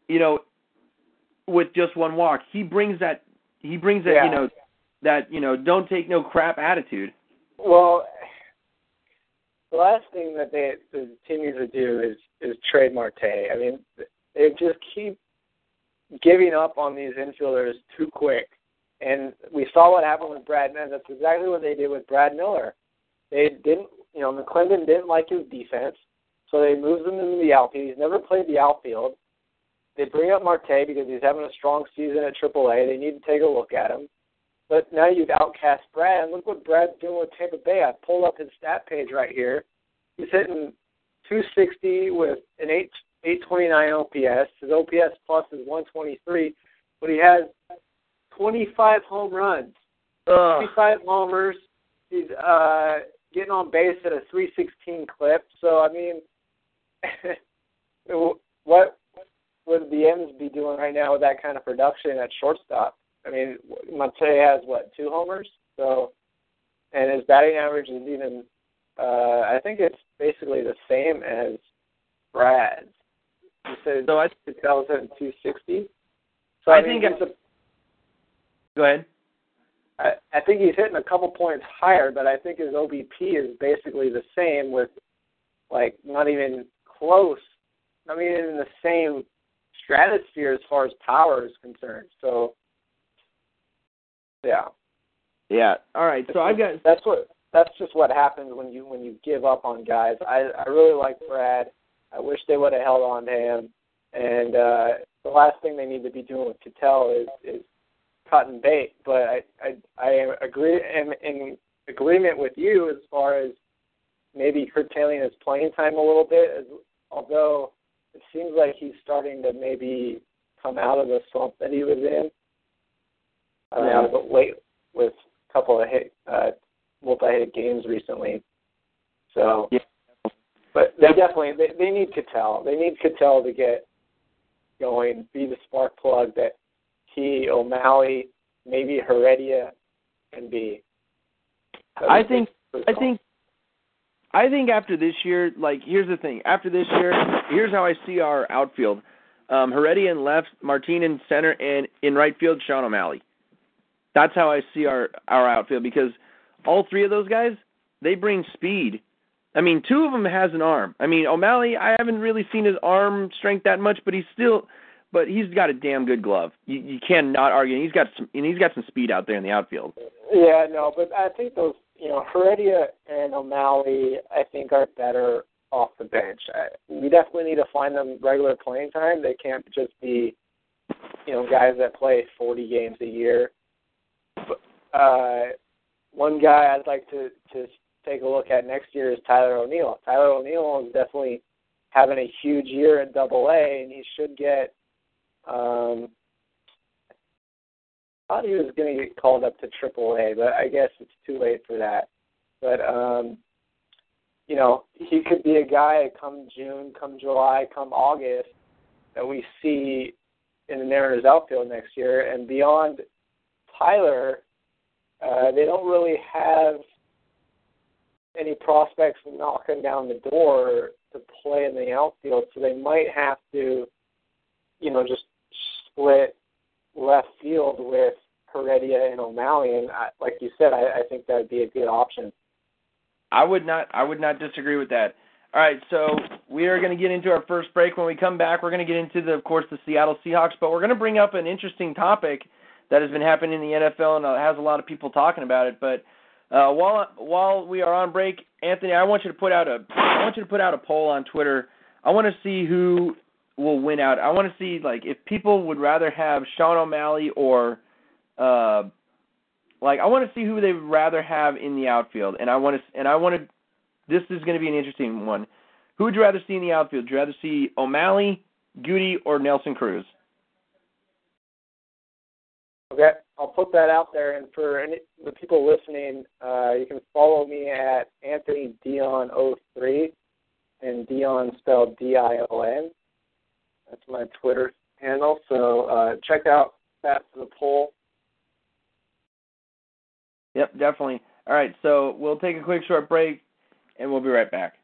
you know, with just one walk. He brings that he brings that,
Yeah.
you know, that, you know, don't take no crap attitude.
Well, the last thing that they the team needs to do is is trade Marte. I mean, they just keep giving up on these infielders too quick. And we saw what happened with Brad Miller. That's exactly what they did with Brad Miller. They didn't, you know, McClendon didn't like his defense, so they moved him into the outfield. He's never played the outfield. They bring up Marte because he's having a strong season at AAA. They need to take a look at him. But now you've outcast Brad, and look what Brad's doing with Tampa Bay. I pulled up his stat page right here. He's hitting 260 with an 8 829 OPS. His OPS plus is 123, but he has 25 home runs, 25 homers. He's uh, getting on base at a 316 clip. So I mean, what would the M's be doing right now with that kind of production at shortstop? I mean, Monte has what two homers, so and his batting average is even. Uh, I think it's basically the same as Brad's. He said
So I
2,260. So
I
I, mean,
think
he's a,
go ahead.
I, I think he's hitting a couple points higher, but I think his OBP is basically the same with like not even close. I mean, in the same stratosphere as far as power is concerned. So, yeah.
Yeah. All right. So I've got
that's what that's just what happens when you when you give up on guys. I I really like Brad. I wish they would have held on to him. And uh the last thing they need to be doing with Ketel is is cutting bait. But I I I agree am in agreement with you as far as maybe curtailing his playing time a little bit. As, although it seems like he's starting to maybe come out of the slump that he was in. Uh,
Yeah.
But late with a couple of hit uh, multi-hit games recently. So,
Yeah.
but they definitely they, they need Ketel. They need Ketel to get going, be the spark plug that he O'Malley, maybe Heredia, and B.
I think I think I think after this year, like here's the thing. After this year, here's how I see our outfield. Um Heredia in left, Martin in center, and in right field, Shawn O'Malley. That's how I see our our outfield because all three of those guys, they bring speed. I mean, two of them has an arm. I mean, O'Malley, I haven't really seen his arm strength that much, but he's still but he's got a damn good glove. You you cannot argue. He's got some and he's got some speed out there in the outfield.
Yeah, no, but I think those, you know, Heredia and O'Malley, I think are better off the bench. I, we definitely need to find them regular playing time. They can't just be, you know, guys that play 40 games a year. But, uh, one guy I'd like to to take a look at next year is Tyler O'Neill. Tyler O'Neill is definitely having a huge year at Double A, and he should get. Um, I thought he was going to get called up to Triple A, but I guess it's too late for that. But um, you know, he could be a guy come June, come July, come August that we see in the Mariners outfield next year. And beyond Tyler, uh, they don't really have any prospects knocking down the door to play in the outfield, so they might have to, you know, just split left field with Heredia and O'Malley. And I, like you said, I, I think that would be a good option.
I would not I would not disagree with that. All right, so we are going to get into our first break. When we come back, we're going to get into the, of course, the Seattle Seahawks, but we're going to bring up an interesting topic that has been happening in the NFL and has a lot of people talking about it. But uh, while while we are on break, Anthony, I want you to put out a I want you to put out a poll on Twitter. I want to see who will win out. I want to see like if people would rather have Shawn O'Malley or uh, like I want to see who they'd rather have in the outfield, and I want to and I want to. This is going to be an interesting one. Who would you rather see in the outfield? Would you rather see O'Malley, Guti, or Nelson Cruz?
Okay, I'll put that out there. And for any, the people listening, uh, you can follow me at Anthony Dion 03 and Dion spelled D I O N. That's my Twitter handle. So uh, check out that for the poll.
Yep, definitely. All right, so we'll take a quick short break, and we'll be right back.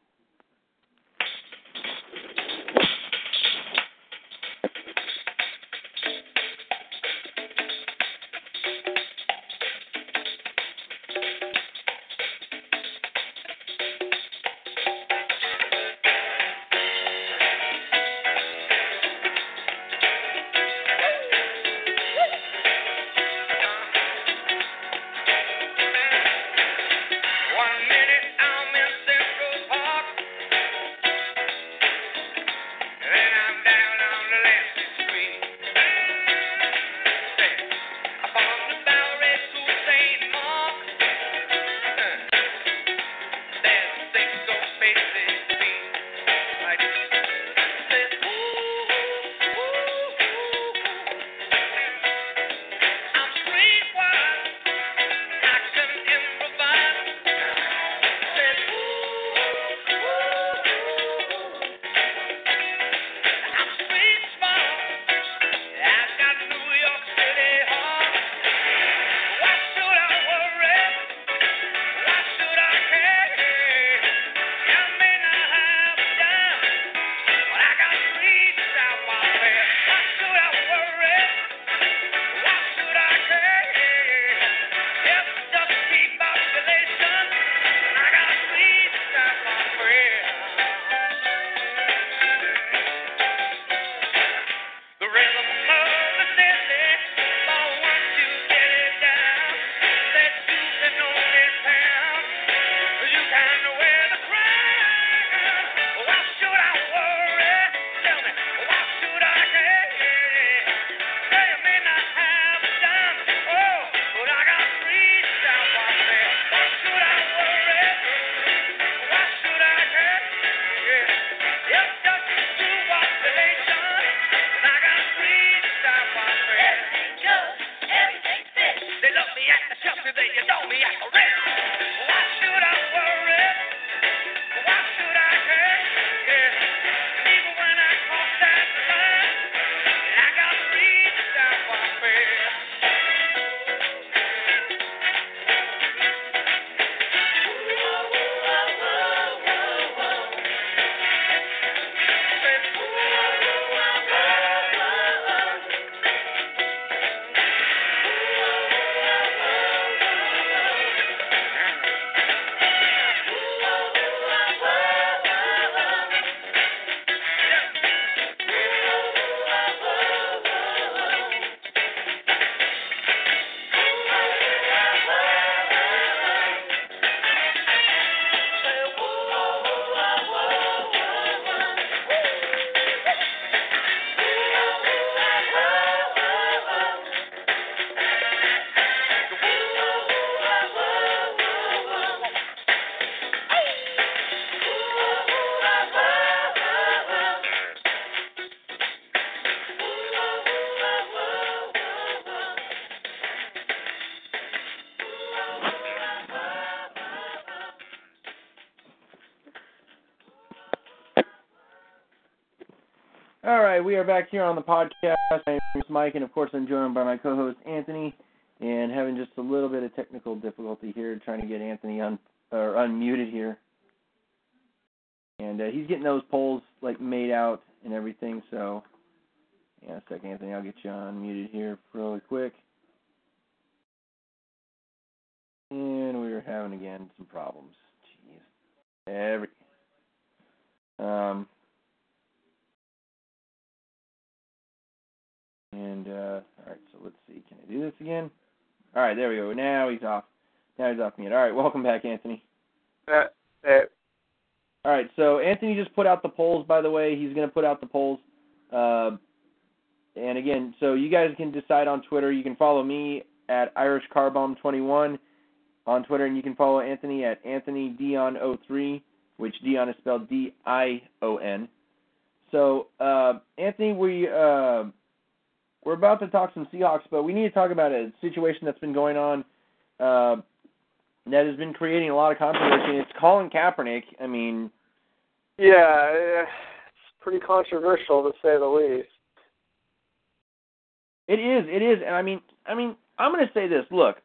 Are back here on the podcast. My name is Mike, and of course, I'm joined by my co-host Anthony, and having just a little bit of technical difficulty here, trying to get Anthony un or unmuted here, and uh, he's getting those polls like made out and everything. So, yeah, a second, Anthony, I'll get you unmuted here really quick. And we are having again some problems. Jeez, every um. And uh, all right, so let's see. Can I do this again? All right, there we go. Now he's off. Now he's off mute. All right, welcome back, Anthony.
Uh, uh,
All right, so Anthony put out the polls. By the way, he's going to put out the polls. Uh, and again, so you guys can decide on Twitter. You can follow me at IrishCarbomb21 on Twitter, and you can follow Anthony at Anthony Dion03, which Dion is spelled D I O N. So uh, Anthony, we uh, we're about to talk some Seahawks, but we need to talk about a situation that's been going on uh, that has been creating a lot of controversy. It's Colin Kaepernick. I mean,
yeah, it's pretty controversial to say the least.
it is, it is, and I mean, I mean, I'm going to say this. Look,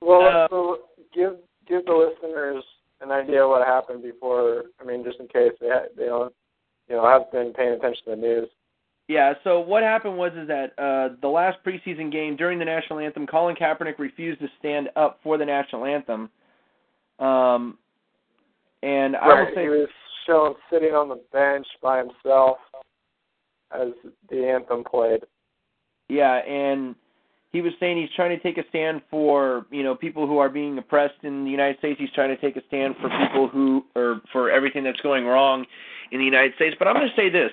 Well,
Uh,
so give give the listeners an idea of what happened before. I mean, just in case they ha- they don't, you know, have been paying attention to the news.
Yeah, so what happened was is that uh, the last preseason game during the national anthem, Colin Kaepernick refused to stand up for the national anthem. Um, and I will say,
he was shown sitting on the bench by himself as the anthem played.
yeah, and he was saying he's trying to take a stand for you know people who are being oppressed in the United States. He's trying to take a stand for people who or for everything that's going wrong in the United States. But I'm going to say this: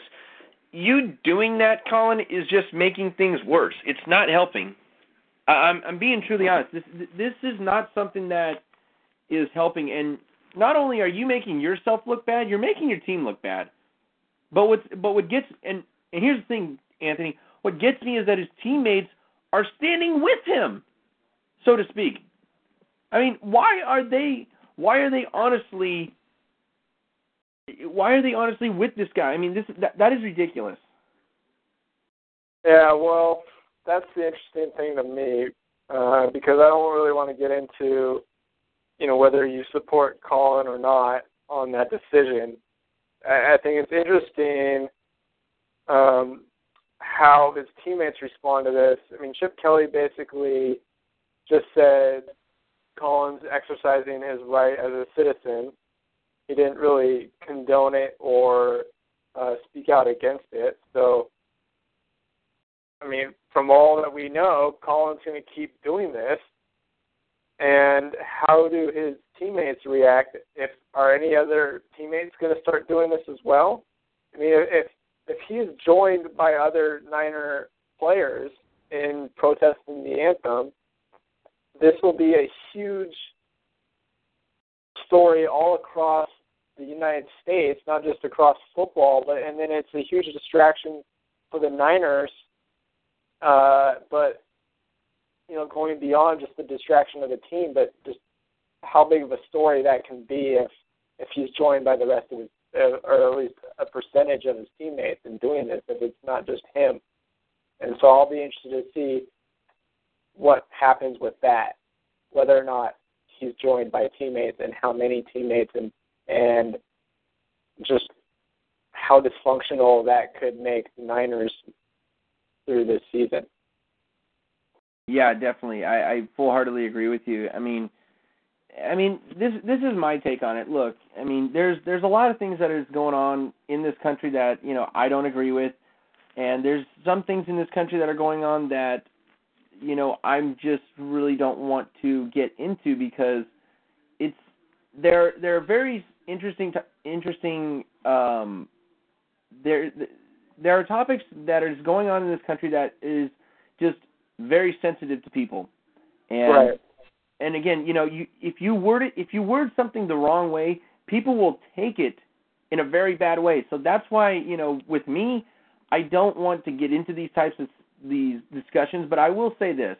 you doing that, Colin, is just making things worse. It's not helping. I'm I'm being truly honest. This this is not something that is helping. And not only are you making yourself look bad, you're making your team look bad. But what but what gets and and here's the thing, Anthony. What gets me is that his teammates are standing with him, so to speak. I mean, why are they? Why are they honestly? Why are they honestly with this guy? I mean, this that, that is ridiculous.
Yeah, well, that's the interesting thing to me uh, because I don't really want to get into, you know, whether you support Colin or not on that decision. I, I think it's interesting um, how his teammates respond to this. I mean, Chip Kelly basically just said Colin's exercising his right as a citizen. He didn't really condone it or uh, speak out against it. So, I mean, from all that we know, Colin's going to keep doing this. And how do his teammates react? If are any other teammates going to start doing this as well? I mean, if if he is joined by other Niner players in protesting the anthem, this will be a huge story all across the United States, not just across football, but and then it's a huge distraction for the Niners. Uh, but you know, going beyond just the distraction of the team, but just how big of a story that can be if if he's joined by the rest of his, uh, or at least a percentage of his teammates in doing this, if it's not just him. And so I'll be interested to see what happens with that, whether or not he's joined by teammates and how many teammates and and just how dysfunctional that could make the Niners through this season.
Yeah, definitely. I, I full heartedly agree with you. I mean, I mean this this is my take on it. Look, I mean, there's there's a lot of things that is going on in this country that you know I don't agree with, and there's some things in this country that are going on that you know I'm just really don't want to get into because it's they're they're very interesting interesting um there there are topics that is going on in this country that is just very sensitive to people and
right.
and again, you know, you if you word it if you word something the wrong way, people will take it in a very bad way. So that's why, you know, with me, I don't want to get into these types of these discussions, but I will say this.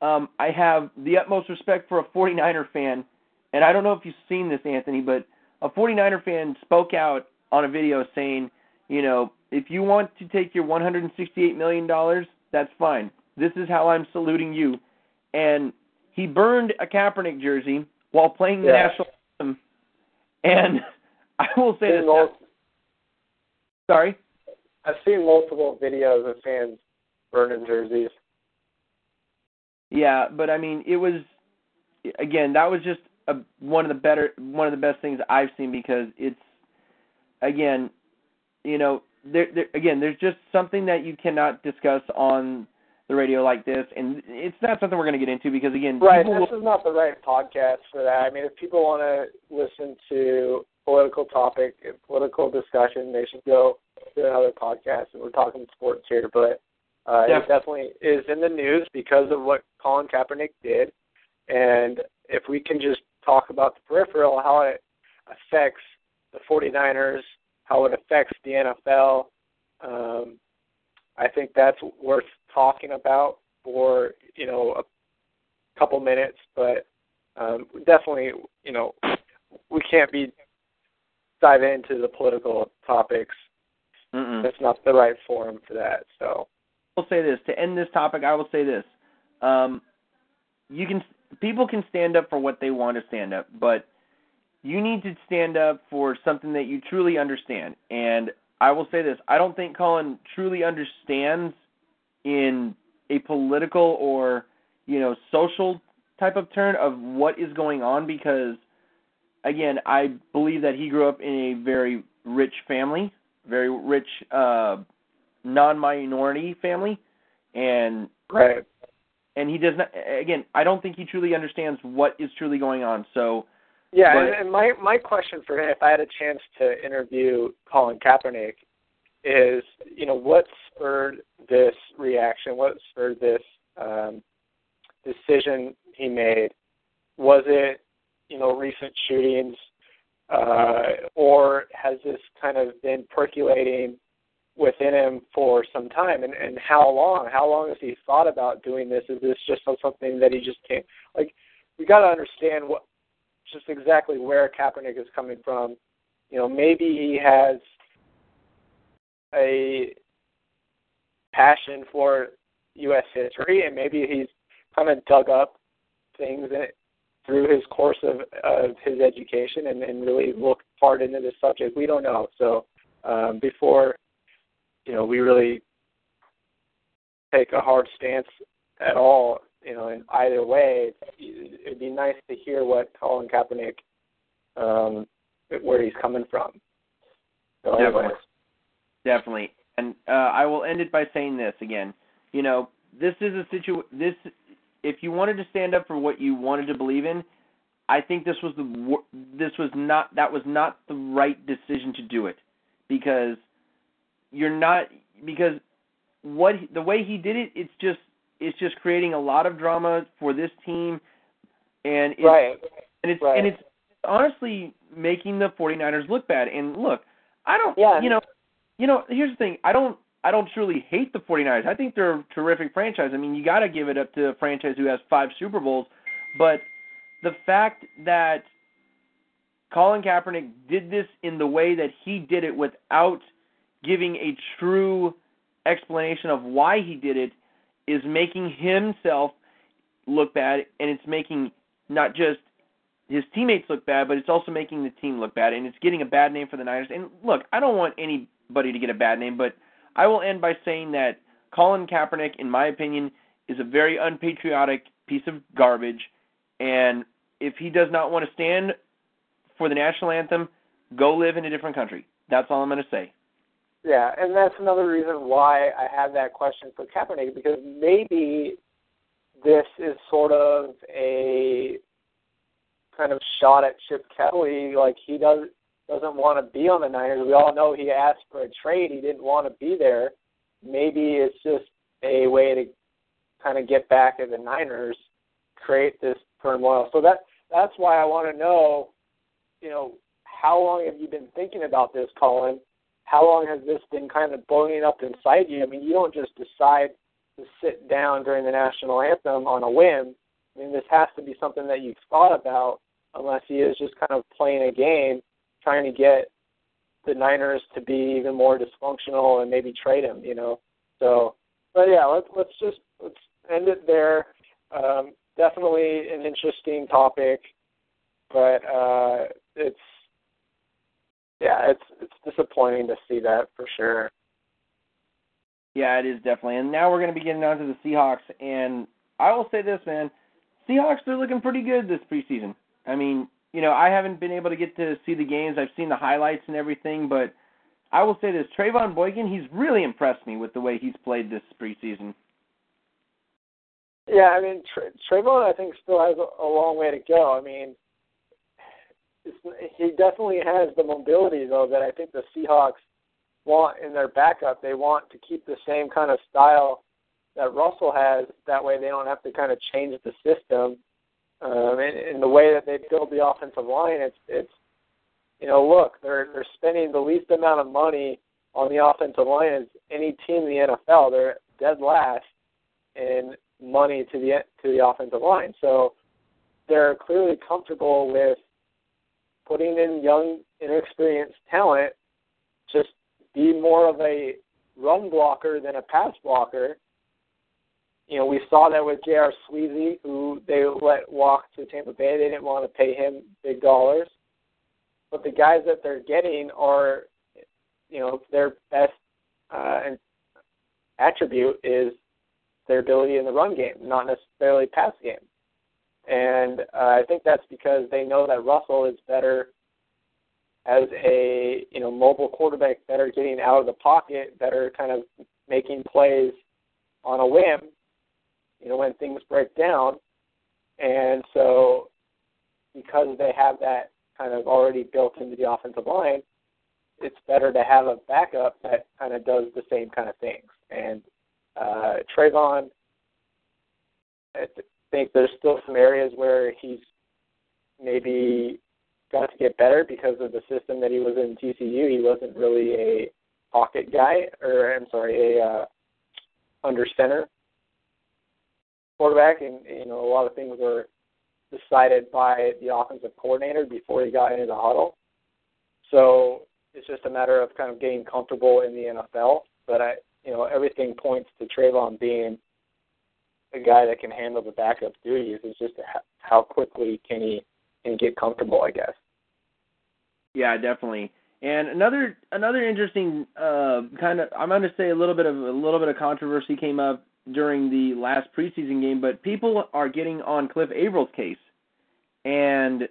Um, I have the utmost respect for a 49er fan, and I don't know if you've seen this, Anthony, but a 49er fan spoke out on a video saying, you know, if you want to take your 168 million dollars, that's fine. This is how I'm saluting you. And he burned a Kaepernick jersey while playing the
Yeah.
national anthem. And I will say this.
mul-
Sorry.
I've seen multiple videos of fans burning jerseys.
Yeah, but I mean, it was again that was just a, one of the better, one of the best things I've seen because it's again, you know, there, there again, there's just something that you cannot discuss on the radio like this, and it's not something we're going to get into because again,
Right. This
will,
is not the right podcast for that. I mean, if people want to listen to political topic, political discussion, they should go to another podcast. And we're talking sports here, but uh, it definitely is in the news because of what Colin Kaepernick did. And if we can just talk about the peripheral, how it affects the 49ers, how it affects the NFL, um, I think that's worth talking about for you know a couple minutes, but um, definitely, you know, we can't be dive into the political topics.
Mm-mm.
That's not the right forum for that. So, I
will say this to end this topic. I will say this: um, you can people can stand up for what they want to stand up, but you need to stand up for something that you truly understand. And I will say this: I don't think Colin truly understands in a political or you know social type of turn of what is going on because again i believe that he grew up in a very rich family very rich uh non-minority family, and
right.
and he does not. Again, I don't think he truly understands what is truly going on. So
Yeah,
But-
and, and my my question for him, if I had a chance to interview Colin Kaepernick, is you know what spurred this reaction? What spurred this um, decision he made? Was it you know recent shootings, uh, or has this kind of been percolating within him for some time? And and how long? How long has he thought about doing this? Is this just something that he just can't like? We got to understand what just exactly where Kaepernick is coming from. You know, maybe he has a passion for U.S. history, and maybe he's kind of dug up things in it through his course of of his education and, and really looked hard into this subject. We don't know. So um, before you know, we really take a hard stance at all you know, in either way, it'd be nice to hear what Colin Kaepernick, um, where he's coming from. So anyways.
Definitely. And uh, I will end it by saying this again. You know, this is a situ. This, if you wanted to stand up for what you wanted to believe in, I think this was the this was not that was not the right decision to do it, because you're not because what the way he did it, it's just it's just creating a lot of drama for this team, and it's,
right.
and it's
Right.
and it's honestly making the 49ers look bad. And look, I don't
Yeah.
you know, you know, here's the thing. I don't I don't truly hate the 49ers. I think they're a terrific franchise. I mean, you got to give it up to a franchise who has 5 Super Bowls, but the fact that Colin Kaepernick did this in the way that he did it without giving a true explanation of why he did it is making himself look bad and it's making not just his teammates look bad, but it's also making the team look bad and it's getting a bad name for the Niners. And look, I don't want anybody to get a bad name, but I will end by saying that Colin Kaepernick, in my opinion, is a very unpatriotic piece of garbage. And if he does not want to stand for the national anthem, go live in a different country. That's all I'm going to say.
Yeah, and that's another reason why I have that question for Kaepernick because maybe this is sort of a kind of shot at Chip Kelly. Like he does doesn't want to be on the Niners. We all know he asked for a trade. He didn't want to be there. Maybe it's just a way to kind of get back at the Niners, create this turmoil. So that that's why I want to know, you know, how long have you been thinking about this, Colin? How long has this been kind of boiling up inside you? I mean, you don't just decide to sit down during the national anthem on a whim. I mean, this has to be something that you've thought about, unless he is just kind of playing a game, trying to get the Niners to be even more dysfunctional and maybe trade him. You know, so but yeah, let's let's just let's end it there. Um, definitely an interesting topic, but uh, it's yeah, it's it's disappointing to see that for sure.
Yeah, it is definitely. And now we're going to be getting on to the Seahawks. And I will say this, man. Seahawks, they're looking pretty good this preseason. I mean, you know, I haven't been able to get to see the games. I've seen the highlights and everything, but I will say this: Trevone Boykin, he's really impressed me with the way he's played this preseason.
Yeah, I mean, Tra- Trevone, I think, still has a, a long way to go. I mean, it's, he definitely has the mobility, though, that I think the Seahawks want in their backup. They want to keep the same kind of style that Russell has. That way, they don't have to kind of change the system. Um, and, and the way that they build the offensive line, it's it's you know, look, they're they're spending the least amount of money on the offensive line as any team in the NFL. They're dead last in money to the to the offensive line. So they're clearly comfortable with putting in young, inexperienced talent. Just be more of a run blocker than a pass blocker. You know, we saw that with J.R. Sweezy, who they let walk to Tampa Bay. They didn't want to pay him big dollars but the guys that they're getting are, you know, their best uh, attribute is their ability in the run game, not necessarily pass game. And uh, I think that's because they know that Russell is better as a you know mobile quarterback, better getting out of the pocket, better kind of making plays on a whim, you know, when things break down. And so because they have that kind of already built into the offensive line, it's better to have a backup that kind of does the same kind of things. And uh, Trevone, I think there's still some areas where he's maybe got to get better because of the system that he was in TCU. He wasn't really a pocket guy, or I'm sorry, a uh, under center quarterback, and you know a lot of things were decided by the offensive coordinator before he got into the huddle. So it's just a matter of kind of getting comfortable in the NFL. But I, you know, everything points to Trevone being a guy that can handle the backup duties. It's just how quickly can he can get comfortable, I guess.
Yeah, definitely. And another another interesting uh, kind of I'm going to say a little bit of a little bit of controversy came up during the last preseason game, but people are getting on Cliff Avril's case. And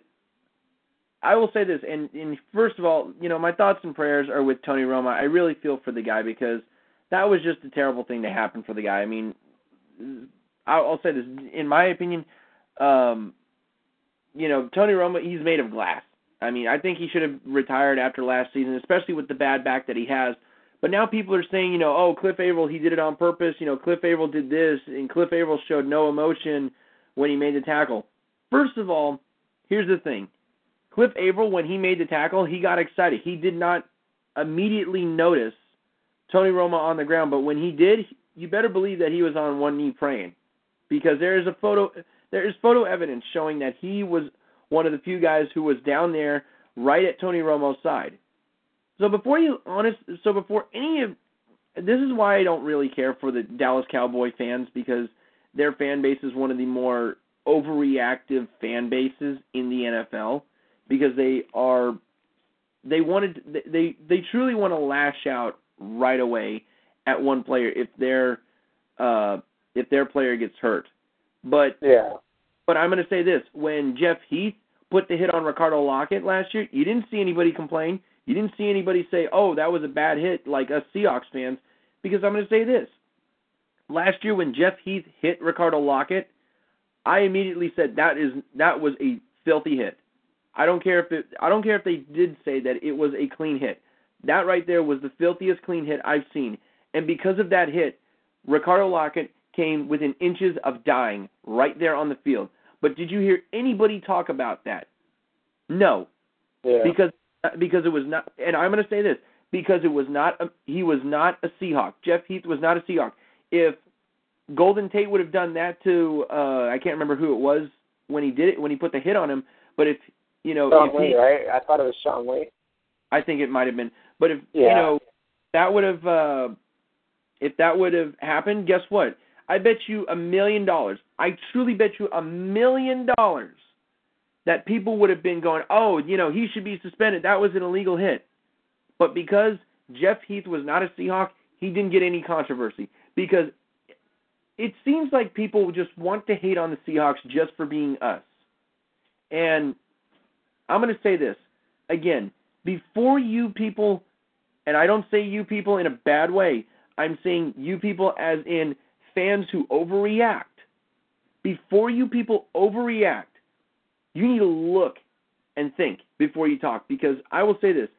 I will say this, and, and first of all, you know, my thoughts and prayers are with Tony Romo. I really feel for the guy because that was just a terrible thing to happen for the guy. I mean, I'll, say this, in my opinion, um, you know, Tony Romo, he's made of glass. I mean, I think he should have retired after last season, especially with the bad back that he has. But now people are saying, you know, oh, Cliff Avril, he did it on purpose. You know, Cliff Avril did this, and Cliff Avril showed no emotion when he made the tackle. First of all, here's the thing. Cliff Avril, when he made the tackle, he got excited. He did not immediately notice Tony Romo on the ground, but when he did, you better believe that he was on one knee praying, because there is a photo, there is photo evidence showing that he was one of the few guys who was down there right at Tony Romo's side. So before you honest, so before any of this is why I don't really care for the Dallas Cowboy fans because their fan base is one of the more overreactive fan bases in the NFL because they are they wanted they they truly want to lash out right away at one player if their uh if their player gets hurt. But
yeah.
But I'm going to say this: when Jeff Heath put the hit on Ricardo Lockette last year, you didn't see anybody complain. You didn't see anybody say, "Oh, that was a bad hit," like us Seahawks fans, because I'm going to say this: last year when Jeff Heath hit Ricardo Lockette, I immediately said that is that was a filthy hit. I don't care if it, I don't care if they did say that it was a clean hit. That right there was the filthiest clean hit I've seen. And because of that hit, Ricardo Lockette came within inches of dying right there on the field. But did you hear anybody talk about that? No.
Yeah.
Because because it was not, and I'm going to say this because it was not, a, he was not a Seahawk. Jeff Heath was not a Seahawk. If Golden Tate would have done that to, uh, I can't remember who it was when he did it, when he put the hit on him, but if, you know,
Sean
if
Lee,
he,
right? I thought it was Sean Lee.
I think it might have been. But if you know that would have uh if that would have happened, guess what? I bet you a million dollars. I truly bet you a million dollars that people would have been going, "Oh, you know, he should be suspended. That was an illegal hit." But because Jeff Heath was not a Seahawk, he didn't get any controversy because it seems like people just want to hate on the Seahawks just for being us. And I'm going to say this again, before you people and I don't say you people in a bad way. I'm saying you people as in fans who overreact. Before you people overreact, you need to look and think before you talk because I will say this.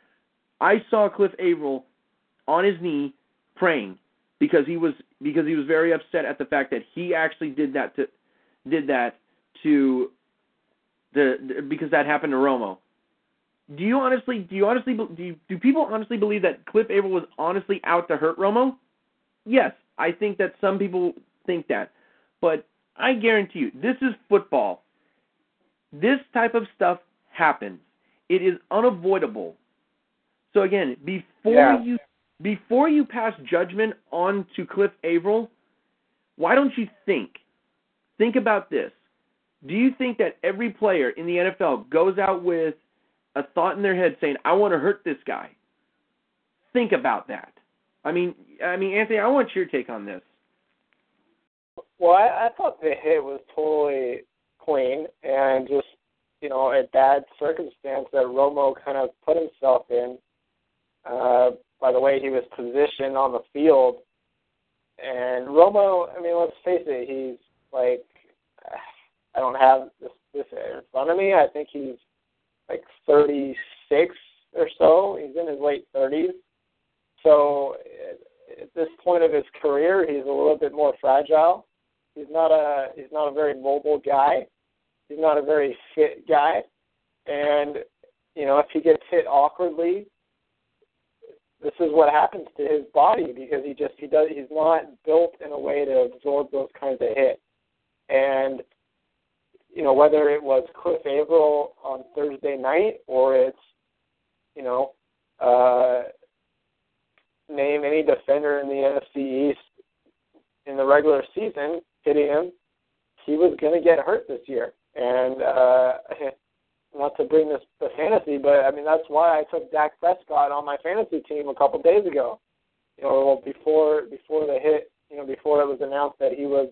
I saw Cliff Avril on his knee praying because he was because he was very upset at the fact that he actually did that to did that to the because that happened to Romo. Do you honestly do you honestly do you, do people honestly believe that Cliff Avril was honestly out to hurt Romo? Yes, I think that some people think that. But I guarantee you, this is football. This type of stuff happens. It is unavoidable. So again, before
Yeah.
you before you pass judgment on to Cliff Avril, why don't you think? Think about this. Do you think that every player in the NFL goes out with a thought in their head saying, "I want to hurt this guy"? Think about that. I mean, I mean, Anthony, I want your take on this.
Well, I, I thought the hit was totally clean and just, you know, a bad circumstance that Romo kind of put himself in uh, by the way he was positioned on the field. And Romo, I mean, let's face it, he's like, I don't have this, this in front of me. I think he's like 36 or so. He's in his late 30s. So at this point of his career, he's a little bit more fragile. He's not a he's not a very mobile guy. He's not a very fit guy, and you know if he gets hit awkwardly, this is what happens to his body because he just he does he's not built in a way to absorb those kinds of hits. And you know whether it was Cliff Avril on Thursday night or it's you know uh, name any defender in the NFC East in the regular season hitting him, he was going to get hurt this year. And uh, not to bring this to fantasy, but I mean that's why I took Dak Prescott on my fantasy team a couple days ago. You know, before before the hit, you know, before it was announced that he was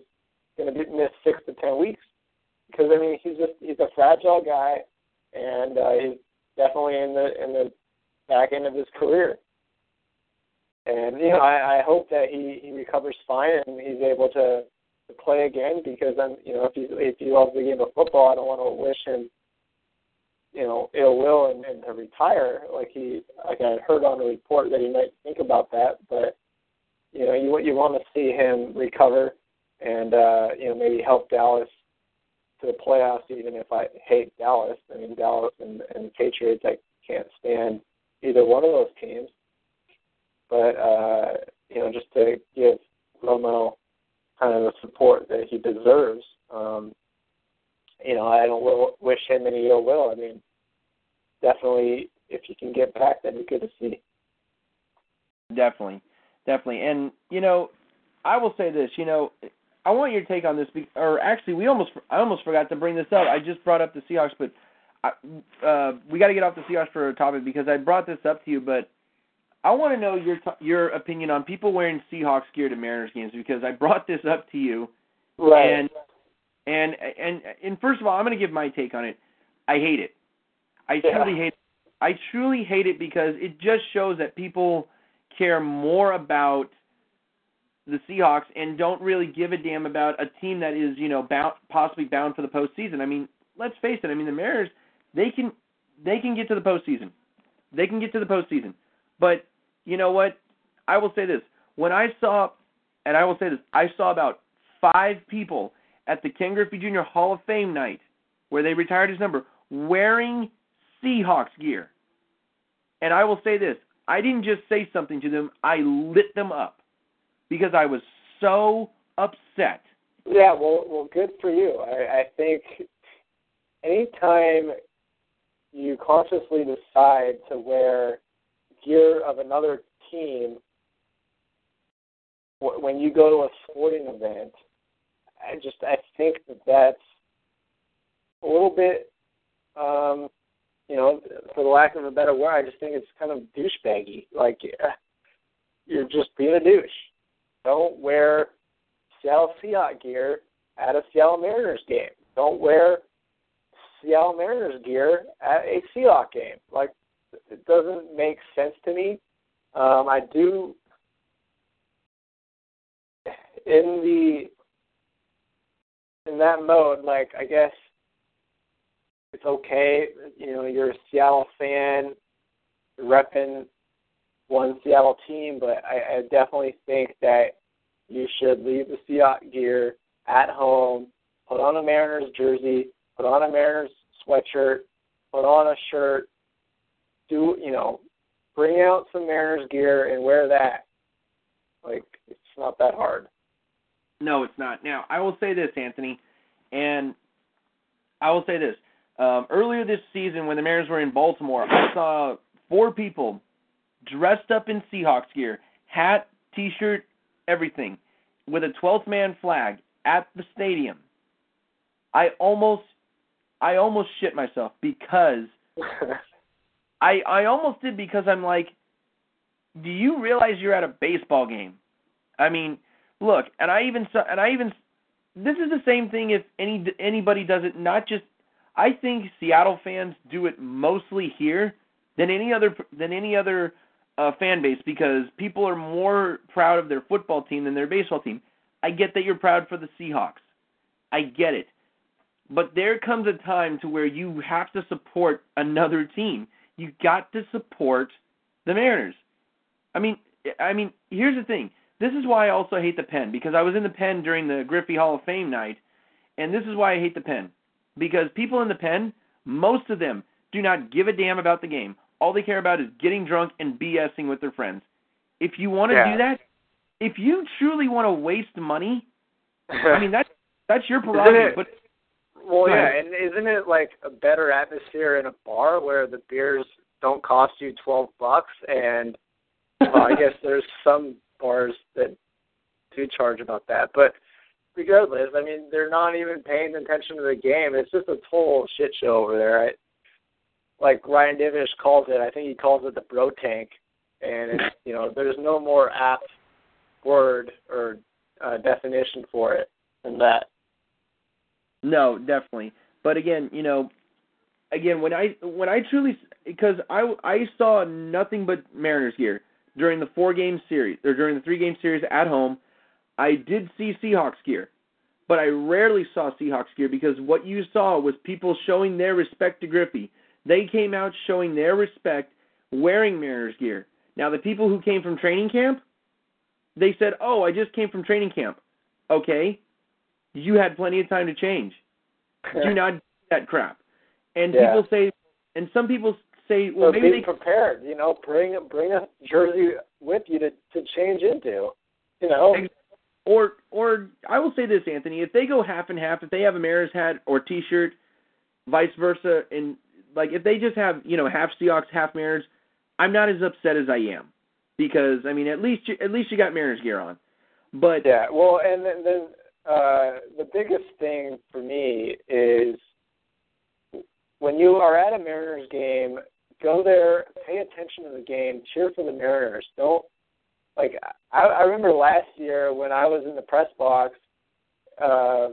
going to miss six to ten weeks, because I mean he's just he's a fragile guy, and uh, he's definitely in the in the back end of his career. And you know, I, I hope that he he recovers fine and he's able to to play again because I'm you know if he if he loves the game of football, I don't want to wish him you know ill will and, and to retire like he like I heard on a report that he might think about that, but you know you you want to see him recover and uh, you know maybe help Dallas to the playoffs even if I hate Dallas. I mean Dallas and, and Patriots I can't stand either one of those teams but uh, you know, just to give Romo kind of the support that he deserves. Um, you know, I don't will, wish him any ill will. I mean, definitely, if you can get back, that'd be good to see.
Definitely, definitely, and you know, I will say this. You know, I want your take on this. be- Or actually, we almost I almost forgot to bring this up. I just brought up the Seahawks, but I, uh, we got to get off the Seahawks for a topic because I brought this up to you, but. I want to know your t- your opinion on people wearing Seahawks gear to Mariners games because I brought this up to you Right. and and and and first of all, I'm going to give my take on it. I hate it. I
Yeah.
truly hate. It. I truly hate it because it just shows that people care more about the Seahawks and don't really give a damn about a team that is you know bound, possibly bound for the postseason. I mean, let's face it. I mean, the Mariners they can they can get to the postseason. They can get to the postseason. But you know what? I will say this. When I saw, and I will say this, I saw about five people at the Ken Griffey Jr. Hall of Fame night where they retired his number wearing Seahawks gear. And I will say this I didn't just say something to them, I lit them up because I was so upset.
Yeah, well, well, good for you. I, I think anytime you consciously decide to wear gear of another team when you go to a sporting event. I just I think that that's a little bit, um, you know, for the lack of a better word, I just think it's kind of douchebaggy. Like you're just being a douche. Don't wear Seattle Seahawks gear at a Seattle Mariners game. Don't wear Seattle Mariners gear at a Seahawks game. Like it doesn't make sense to me. Um, I do in the in that mode, like I guess it's okay. You know, you're a Seattle fan, repping one Seattle team, but I, I definitely think that you should leave the Seahawks gear at home, put on a Mariners jersey, put on a Mariners sweatshirt, put on a shirt, do you know, bring out some Mariners gear and wear that. Like it's not that hard.
No, it's not. Now, I will say this, Anthony, and I will say this. Um, earlier this season, when the Mariners were in Baltimore, I saw four people dressed up in Seahawks gear, hat, T-shirt, everything, with a 12th man flag at the stadium. I almost, I almost shit myself because I I almost did because I'm like, do you realize you're at a baseball game? I mean, look, and I even and I even this is the same thing if any anybody does it. Not just I think Seattle fans do it mostly here than any other than any other uh, fan base because people are more proud of their football team than their baseball team. I get that you're proud for the Seahawks. I get it. But there comes a time to where you have to support another team. You got to support the Mariners. I mean, I mean, here's the thing. This is why I also hate the pen because I was in the pen during the Griffey Hall of Fame night, and this is why I hate the pen because people in the pen, most of them do not give a damn about the game. All they care about is getting drunk and BSing with their friends. If you want to
Yeah.
do that, if you truly want to waste money, I mean that's that's your prerogative. But
Well, yeah, and isn't it like a better atmosphere in a bar where the beers don't cost you twelve bucks? And well, I guess there's some bars that do charge about that, but regardless, I mean, they're not even paying attention to the game. It's just a total shit show over there. I, like Ryan Divish calls it, I think he calls it the bro tank, and it's you know, there's no more apt word or uh, definition for it than that.
No, definitely. But again, you know, again when I when I truly because I I saw nothing but Mariners gear during the four game series or during the three game series at home. I did see Seahawks gear, but I rarely saw Seahawks gear because what you saw was people showing their respect to Griffey. They came out showing their respect wearing Mariners gear. Now the people who came from training camp, they said, "Oh, I just came from training camp." Okay, you had plenty of time to change. Do not do that crap. And
Yeah.
people say, and some people say, well,
so
maybe
be
they
prepared. You know, bring bring a jersey with you to to change into. You know,
or or I will say this, Anthony, if they go half and half, if they have a Mariners hat or T-shirt, vice versa, and like if they just have you know half Seahawks, half Mariners, I'm not as upset as I am because I mean at least you, at least you got Mariners gear on. But
yeah. Well, and then, then uh, the biggest thing for me is when you are at a Mariners game, go there, pay attention to the game, cheer for the Mariners. Don't like I, I remember last year when I was in the press box, uh,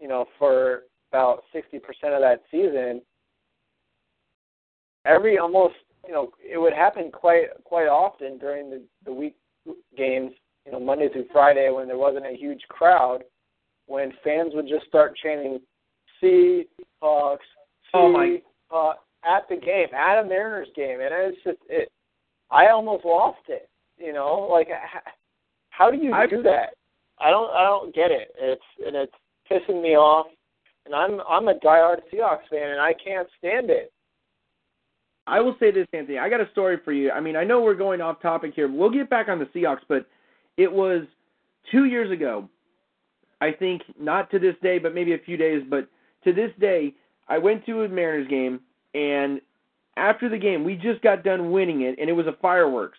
you know, for about sixty percent of that season. Every almost you know it would happen quite quite often during the the week games, you know Monday through Friday when there wasn't a huge crowd, when fans would just start chanting "See Hawks, See
Oh, my-
uh, at the game, at a Mariners game, and it's just it. I almost lost it. You know, like how do you
I-
do that? I don't I don't get it. It's and it's pissing me off. And I'm I'm a diehard Seahawks fan, and I can't stand it.
I will say this, Anthony. I got a story for you. I mean, I know we're going off topic here. We'll get back on the Seahawks, but it was two years ago. I think not to this day, but maybe a few days. But to this day, I went to a Mariners game, and after the game, we just got done winning it, and it was a fireworks.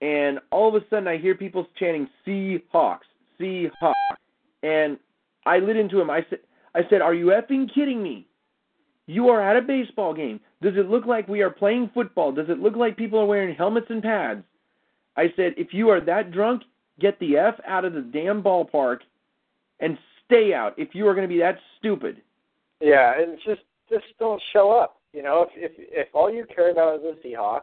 And all of a sudden, I hear people chanting "Seahawks, Seahawks," and I lit into him. I said, "I said, are you effing kidding me? You are at a baseball game. Does it look like we are playing football? Does it look like people are wearing helmets and pads?" I said, "If you are that drunk, get the f out of the damn ballpark, and stay out. If you are going to be that stupid."
Yeah, and just just don't show up. You know, if if if all you care about is the Seahawks,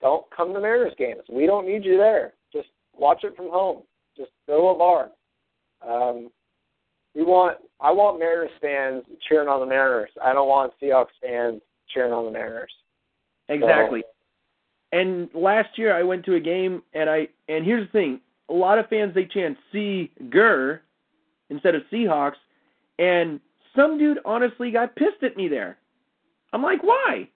don't come to Mariners games. We don't need you there. Just watch it from home. Just go to a bar. Um, we want I want Mariners fans cheering on the Mariners. I don't want Seahawks fans cheering on the Mariners.
Exactly. And last year I went to a game and I and here's the thing, a lot of fans they chant Seager instead of Seahawks and some dude honestly got pissed at me there. I'm like, "Why?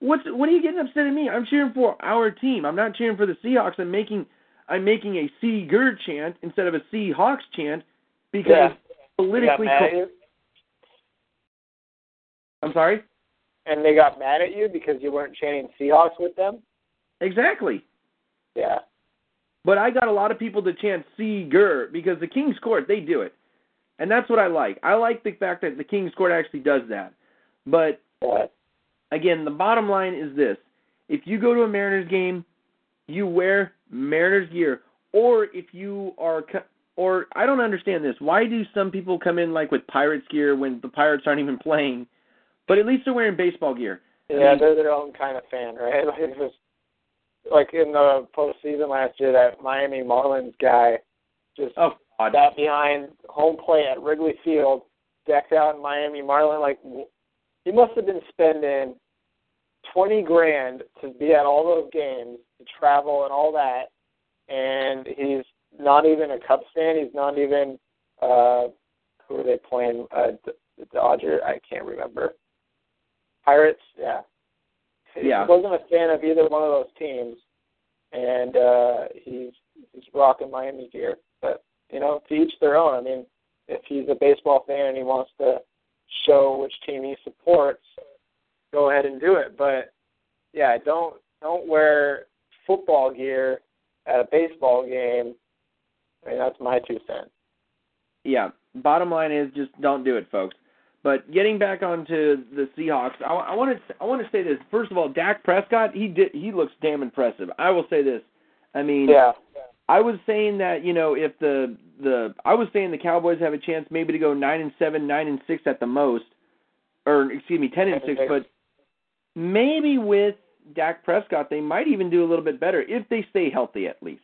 What's what are you getting upset at me? I'm cheering for our team. I'm not cheering for the Seahawks. I'm making I'm making a Seager chant instead of a Seahawks chant because
Yeah.
politically
They got mad at
co- I'm sorry?
and they got mad at you because you weren't chanting Seahawks with them.
Exactly.
Yeah.
But I got a lot of people to chant Seager because the King's Court, they do it. And that's what I like. I like the fact that the King's Court actually does that. But again, the bottom line is this. If you go to a Mariners game, you wear Mariners gear. Or if you are or I don't understand this. Why do some people come in like with Pirates gear when the Pirates aren't even playing? But at least they're wearing baseball gear. I
Yeah,
mean-
they're their own kind of fan, right? Like just like in the postseason last year, that Miami Marlins guy just
Oh God.
sat behind home plate at Wrigley Field, decked out in Miami Marlin. Like he must have been spending twenty grand to be at all those games, to travel and all that, and he's not even a Cubs fan. He's not even uh who are they playing? Uh, the Dodger. I can't remember. Pirates. Yeah.
Yeah.
He wasn't a fan of either one of those teams, and uh he's he's rocking Miami gear. But you know, to each their own. I mean, if he's a baseball fan and he wants to show which team he supports, go ahead and do it. But yeah, don't don't wear football gear at a baseball game. I mean, that's my two cents.
yeah, bottom line is just don't do it, folks. But getting back onto the Seahawks, I, I want to I want to say this. First of all, Dak Prescott, he did he looks damn impressive. I will say this. I mean,
Yeah.
I was saying that you know if the the I was saying the Cowboys have a chance maybe to go nine and seven, nine and six at the most, or excuse me, ten and six. But maybe with Dak Prescott, they might even do a little bit better if they stay healthy at least.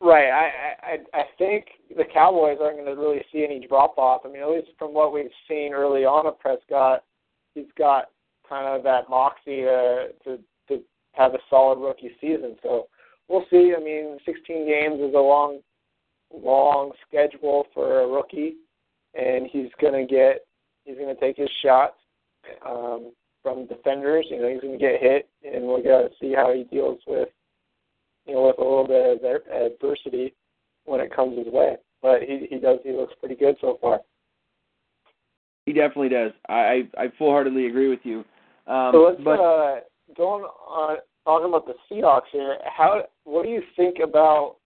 Right. I I I think the Cowboys aren't going to really see any drop off. I mean, at least from what we've seen early on of Prescott, he's got kind of that moxie to to to have a solid rookie season. So we'll see. I mean, 16 games is a long long schedule for a rookie, and he's going to get he's going to take his shots um, from defenders. You know, he's going to get hit, and we're going to see how he deals with you know, with a little bit of adversity when it comes his way. But he he does he looks pretty good so far.
He definitely does. I I, I full heartedly agree with you. Um,
so let's
but
uh, going on talking about the Seahawks here. How what do you think about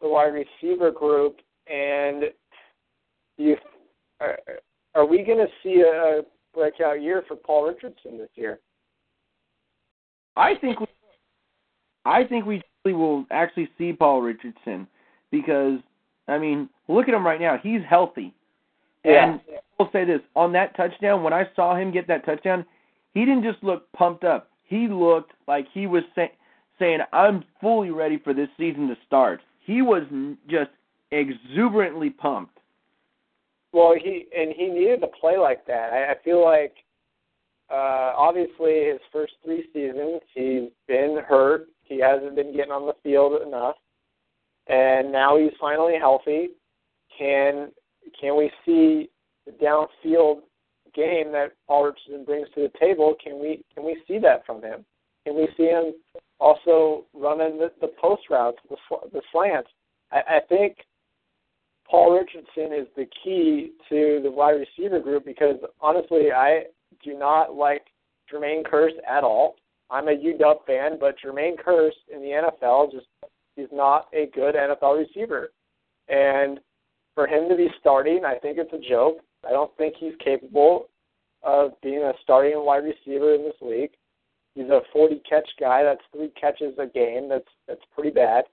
the wide receiver group? And you are, are we going to see a breakout year for Paul Richardson this year?
I think we, I think we will actually see Paul Richardson because I mean, look at him right now. He's healthy. And I will say this on that touchdown, when I saw him get that touchdown, he didn't just look pumped up. He looked like he was say, saying, "I'm fully ready for this season to start." He was just exuberantly pumped.
Well, he and he needed to play like that. I, I feel like uh obviously his first three seasons he's been hurt. He hasn't been getting on the field enough. And now he's finally healthy. Can can we see the downfield game that Paul Richardson brings to the table? Can we can we see that from him? Can we see him also running the, the post routes, the the slants? I, I think Paul Richardson is the key to the wide receiver group because honestly, I do not like Jermaine Kearse at all. I'm a UW fan, but Jermaine Kearse in the NFL just he's not a good NFL receiver. And for him to be starting, I think it's a joke. I don't think he's capable of being a starting wide receiver in this league. He's a 40 catch guy. That's three catches a game. That's that's pretty bad.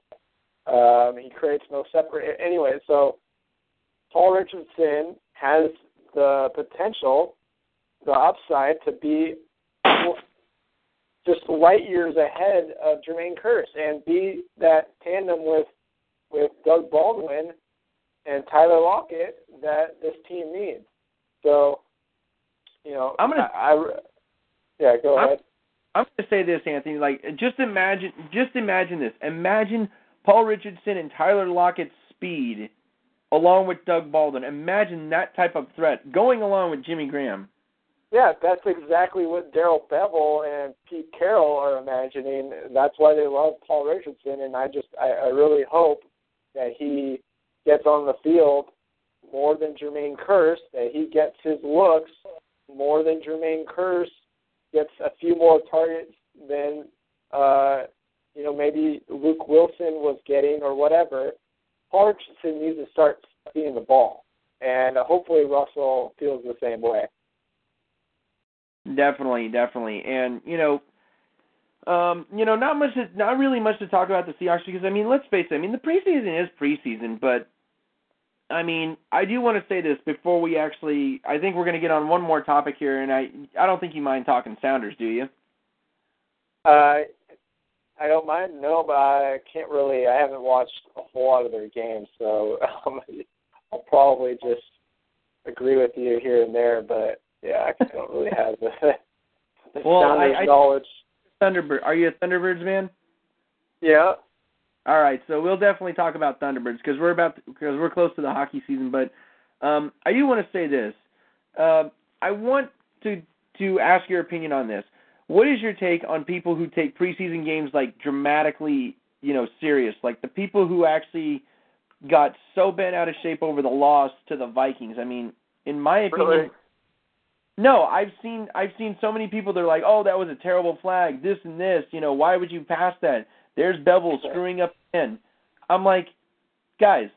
Um, he creates no separate. Anyway, so Paul Richardson has the potential, the upside to be just light years ahead of Jermaine Kearse and be that tandem with with Doug Baldwin and Tyler Lockett that this team needs. So, you know,
I'm gonna,
I, I yeah, go
I'm,
ahead.
I'm going to say this, Anthony. Like, just imagine, just imagine this. Imagine Paul Richardson and Tyler Lockett's speed, along with Doug Baldwin. Imagine that type of threat going along with Jimmy Graham.
Yeah, that's exactly what Darrell Bevell and Pete Carroll are imagining. That's why they love Paul Richardson, and I just, I, I really hope that he gets on the field more than Jermaine Kearse, that he gets his looks more than Jermaine Kearse gets a few more targets than uh, you know maybe Luke Wilson was getting or whatever. Paul Richardson needs to start seeing the ball, and hopefully Russell feels the same way.
Definitely, definitely, and you know, um, you know, not much, to, not really much to talk about the Seahawks because I mean, let's face it. I mean, the preseason is preseason, but I mean, I do want to say this before we actually. I think we're going to get on one more topic here, and I, I don't think you mind talking Sounders, do you?
Uh, I don't mind. No, but I can't really. I haven't watched a whole lot of their games, so um, I'll probably just agree with you here and there. But yeah, I don't really have the, the
well,
Sounders
I, I,
knowledge.
Thunderbird. Are you a Thunderbirds man?
Yeah.
All right, so we'll definitely talk about Thunderbirds because we're about because we're close to the hockey season. But um, I do want to say this. Uh, I want to to ask your opinion on this. What is your take on people who take preseason games like dramatically, you know, serious? Like the people who actually got so bent out of shape over the loss to the Vikings. I mean, in my opinion,
Really?
No, I've seen I've seen so many people. They're like, "Oh, that was a terrible flag. This and this. You know, why would you pass that?" There's Bevell screwing up again. I'm like, guys,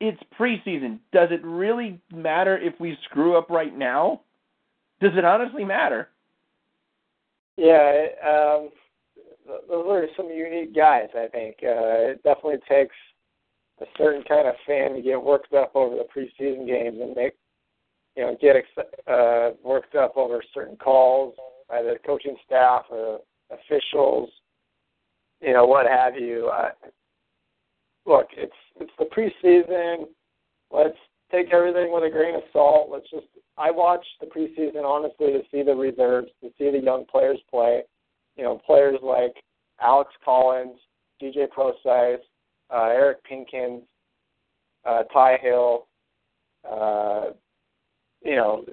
it's preseason. Does it really matter if we screw up right now? Does it honestly matter?
Yeah, um, those are some unique guys. I think uh, it definitely takes a certain kind of fan to get worked up over the preseason games and make you know get uh, worked up over certain calls by the coaching staff or officials, you know what have you. Uh, look, it's it's the preseason. Let's take everything with a grain of salt. Let's just I watch the preseason honestly to see the reserves, to see the young players play. You know, players like Alex Collins, DJ Prosise, uh, Eric Pinkins, uh, Ty Hill. Uh, you know,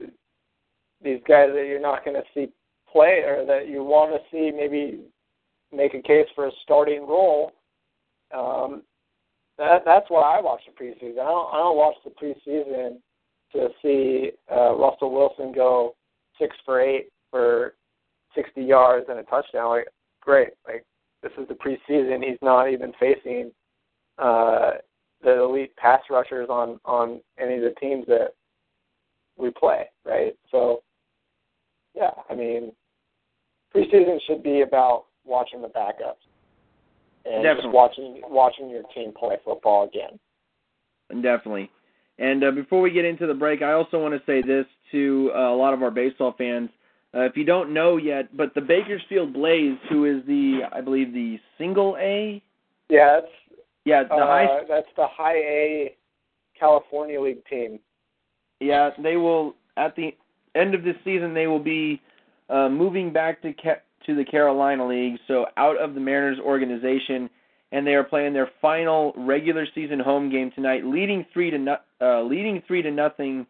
these guys that you're not going to see play or that you want to see maybe make a case for a starting role. Um, that that's why I watch the preseason. I don't I don't watch the preseason to see uh, Russell Wilson go six for eight for sixty yards and a touchdown. Like great, like this is the preseason. He's not even facing uh, the elite pass rushers on on any of the teams that we play, right? So yeah, I mean preseason should be about watching the backups and
Definitely.
just watching watching your team play football again.
Definitely. And uh, before we get into the break, I also want to say this to uh, a lot of our baseball fans. Uh, if you don't know yet, but the Bakersfield Blaze, who is the, I believe, the single A,
Yeah, that's
yeah, the
uh,
high,
that's the high A California League team.
Yeah, they will at the end of this season they will be uh, moving back to Ca- to the Carolina League, so out of the Mariners organization, and they are playing their final regular season home game tonight, leading three to no, uh, leading three to nothing.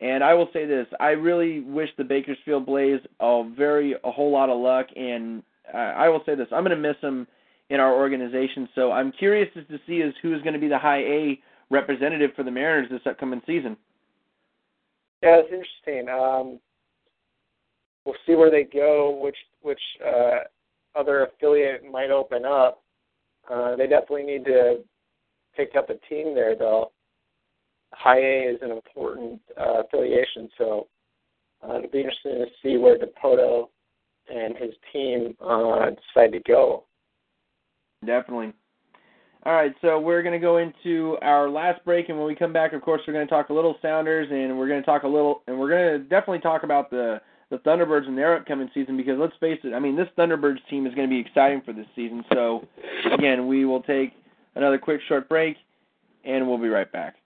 And I will say this: I really wish the Bakersfield Blaze a very a whole lot of luck, and uh, I will say this: I'm going to miss them in our organization. So I'm curious as to see is who is going to be the high A representative for the Mariners this upcoming season.
Yeah, it's interesting. Um, we'll see where they go, which which uh, other affiliate might open up. Uh, they definitely need to pick up a team there, though. High A is an important uh, affiliation, so uh, it'll be interesting to see where Dipoto and his team uh, decide to go.
Definitely. All right, so we're going to go into our last break, and when we come back, of course, we're going to talk a little Sounders, and we're going to talk a little, and we're going to definitely talk about the the Thunderbirds and their upcoming season because let's face it, I mean, this Thunderbirds team is going to be exciting for this season. So, again, we will take another quick short break, and we'll be right back.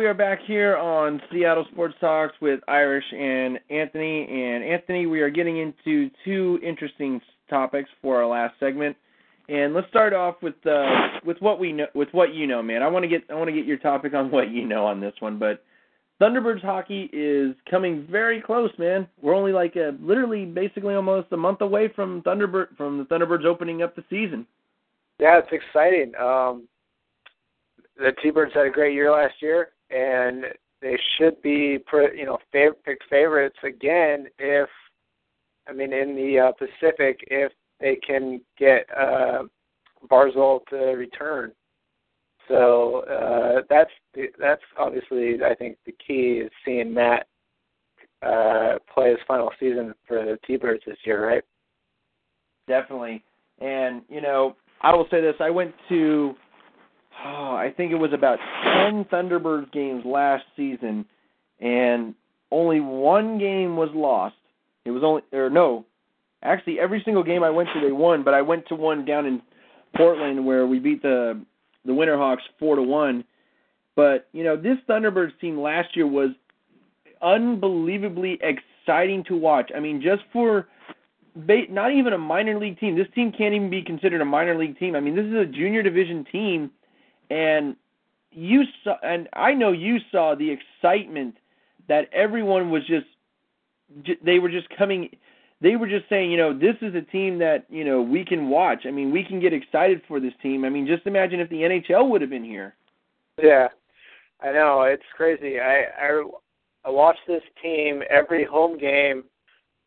We are back here on Seattle Sports Talks with Irish and Anthony. And Anthony, we are getting into two interesting topics for our last segment. And let's start off with uh, with what we know, with what you know, man. I want to get I want to get your topic on what you know on this one. But Thunderbirds hockey is coming very close, man. We're only like a, literally, basically, almost a month away from Thunderbird from the Thunderbirds opening up the season.
Yeah, it's exciting. Um, the T-Birds had a great year last year, and they should be, you know, fav- pick favorites again if, I mean, in the uh, Pacific, if they can get uh, Barzal to return. So uh, that's the, that's obviously I think the key is seeing Matt uh, play his final season for the T-Birds this year, right?
Definitely. And you know, I will say this: I went to oh, I think it was about 10 Thunderbirds games last season, and only one game was lost. It was only, or no, actually every single game I went to they won, but I went to one down in Portland where we beat the the Winterhawks four to one. But you know this Thunderbirds team last year was unbelievably exciting to watch. I mean, just for not even a minor league team. This team can't even be considered a minor league team. I mean, this is a junior division team and you saw, and I know you saw the excitement that everyone was just. They were just coming. They were just saying, you know, this is a team that you know we can watch. I mean, we can get excited for this team. I mean, just imagine if the NHL would have been here.
Yeah, I know it's crazy. I I, I watched this team every home game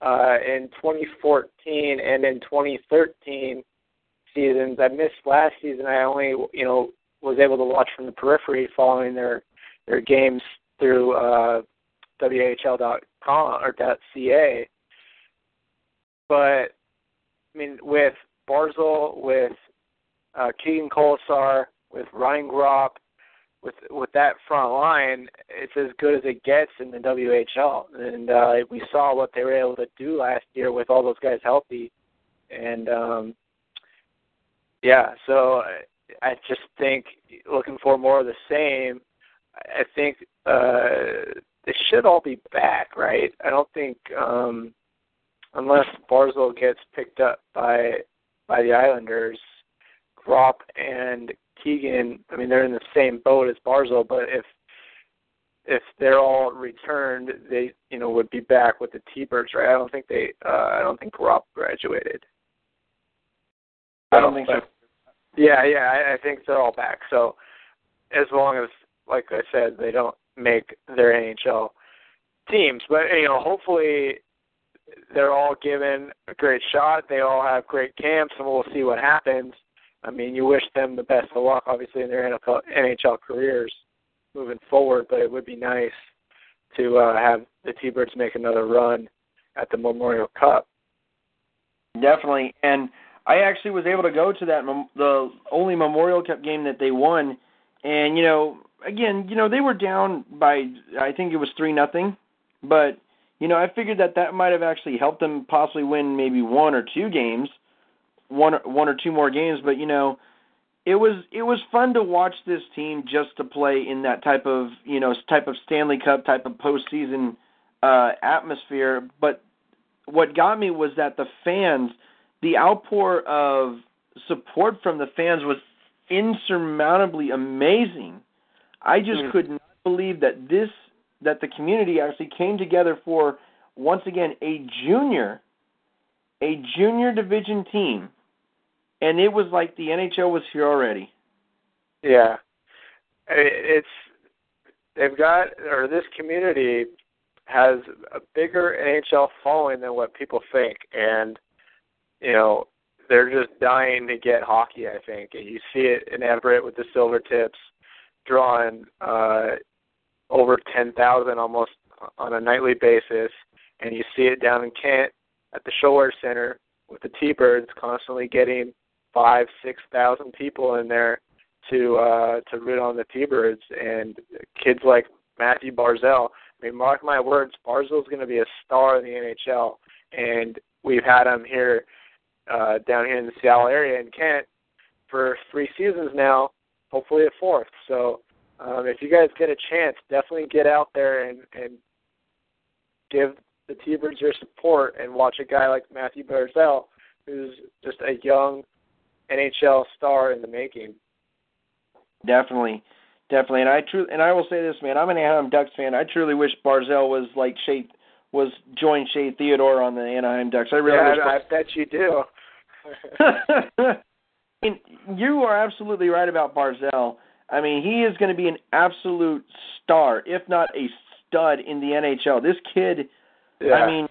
uh, in 2014 and in 2013 seasons. I missed last season. I only you know was able to watch from the periphery following their their games through uh, WHL.com or .ca. But I mean, with Barzal, with uh, Keegan Kolesar, with Ryan Gropp, with with that front line, it's as good as it gets in the WHL. And uh, we saw what they were able to do last year with all those guys healthy. And um, yeah, so I just think looking for more of the same. I think uh, they should all be back, right? I don't think um, unless Barzal gets picked up by by the Islanders, Gropp and Keegan. I mean, they're in the same boat as Barzal, but if if they're all returned, they you know would be back with the T-Birds, right? I don't think they. Uh, I don't think Gropp graduated.
I don't think so.
Yeah, yeah, I, I think they're all back. So as long as, like I said, they don't make their NHL teams, but you know, hopefully they're all given a great shot. They all have great camps, and we'll see what happens. I mean, you wish them the best of luck, obviously, in their NFL, NHL careers moving forward. But it would be nice to uh, have the T-Birds make another run at the Memorial Cup.
Definitely, and I actually was able to go to that the only Memorial Cup game that they won, and you know, again, you know, they were down by I think it was three nothing, but you know, I figured that that might have actually helped them possibly win maybe one or two games, one one or two more games. But you know, it was it was fun to watch this team just to play in that type of you know type of Stanley Cup type of postseason uh, atmosphere. But what got me was that the fans the outpour of support from the fans was insurmountably amazing. I just mm-hmm. could not believe that this that the community actually came together for once again a junior a junior division team and it was like the NHL was here already.
Yeah. It's they've got or this community has a bigger NHL following than what people think and you know, they're just dying to get hockey. I think and you see it in Everett with the Silvertips drawing uh, over ten thousand almost on a nightly basis, and you see it down in Kent at the ShoWare Center with the T-Birds constantly getting five, six thousand people in there to uh, to root on the T-Birds, and kids like Matthew Barzal. I mean, mark my words, Barzal's going to be a star in the NHL, and we've had him here uh, down here in the Seattle area in Kent for three seasons now, hopefully a fourth. So um, if you guys get a chance, definitely get out there and, and give the T-Birds your support and watch a guy like Matthew Barzal, who's just a young NHL star in the making.
Definitely, definitely, and I truly, and I will say this, man, I'm an Anaheim Ducks fan. I truly wish Barzal was like Shea was joined Shea Theodore on the Anaheim Ducks. I really
yeah,
wish.
I, I bet you do.
Mean, you are absolutely right about Barzal. I mean, he is going to be an absolute star, if not a stud in the NHL. This kid,
yeah.
I mean,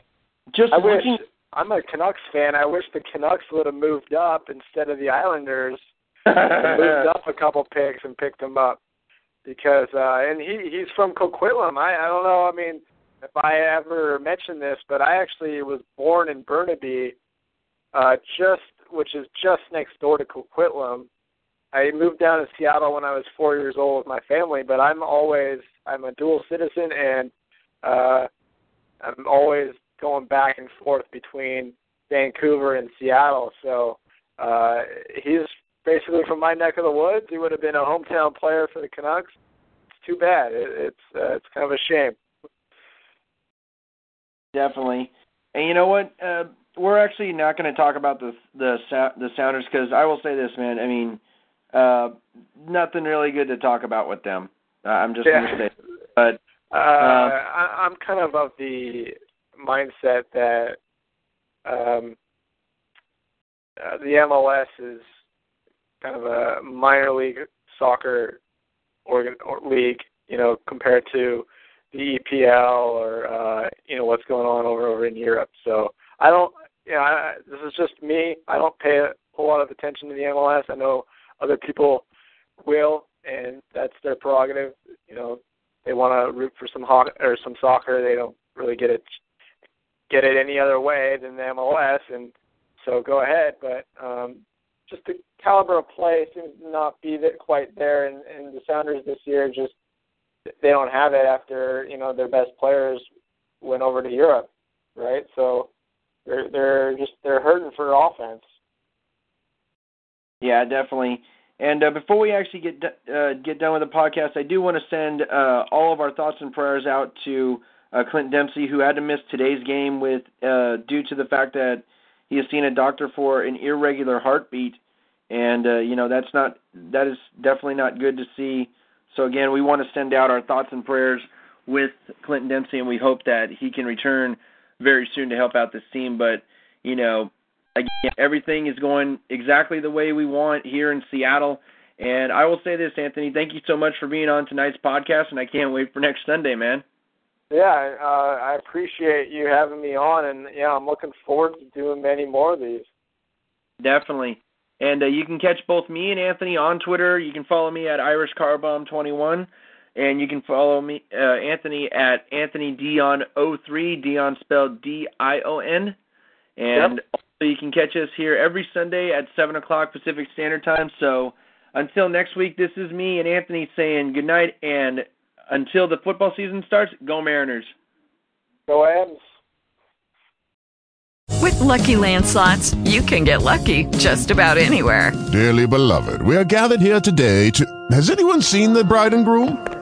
just
I
looking.
Wish, I'm a Canucks fan. I wish the Canucks would have moved up instead of the Islanders. moved up a couple picks and picked him up because uh and he he's from Coquitlam. I I don't know. I mean, if I ever mentioned this, but I actually was born in Burnaby, uh, just which is just next door to Coquitlam. I moved down to Seattle when I was four years old with my family, but I'm always I'm a dual citizen and uh, I'm always going back and forth between Vancouver and Seattle. So uh, he's basically from my neck of the woods. He would have been a hometown player for the Canucks. It's too bad. It, it's uh, it's kind of a shame.
Definitely. And you know what? Uh, we're actually not going to talk about the the the Sounders because I will say this, man. I mean, uh, nothing really good to talk about with them. Uh, I'm just
Yeah.
gonna say, but
Uh, I, I'm kind of of the mindset that um, uh, the MLS is kind of a minor league soccer organ or league, you know, compared to the EPL or uh, you know what's going on over over in Europe. So I don't, you know, this is just me. I don't pay a whole lot of attention to the MLS. I know other people will, and that's their prerogative. You know, they want to root for some ho- or some soccer. They don't really get it get it any other way than the MLS, and so go ahead. But um, just the caliber of play seems to not be that quite there, and, and the Sounders this year just they don't have it after you know their best players went over to Europe, right? So they're they're just they're hurting for offense.
Yeah, definitely. And uh, before we actually get uh, get done with the podcast, I do want to send uh, all of our thoughts and prayers out to uh, Clint Dempsey, who had to miss today's game with uh, due to the fact that he has seen a doctor for an irregular heartbeat, and uh, you know that's not that is definitely not good to see. So again, we want to send out our thoughts and prayers with Clinton Dempsey, and we hope that he can return very soon to help out this team. But you know, again, everything is going exactly the way we want here in Seattle. And I will say this, Anthony, thank you so much for being on tonight's podcast, and I can't wait for next Sunday, man.
Yeah, uh, I appreciate you having me on, and yeah, I'm looking forward to doing many more of these.
Definitely. And uh, you can catch both me and Anthony on Twitter. You can follow me at IrishCarbomb21, and you can follow me uh, Anthony at Anthony Dion03, Dion spelled D-I-O-N. And
Yep.
also you can catch us here every Sunday at 7 o'clock Pacific Standard Time. So until next week, this is me and Anthony saying good night, and until the football season starts, go Mariners.
Go Abs.
With Lucky Land slots, you can get lucky just about anywhere.
Dearly beloved, we are gathered here today to. Has anyone seen the bride and groom?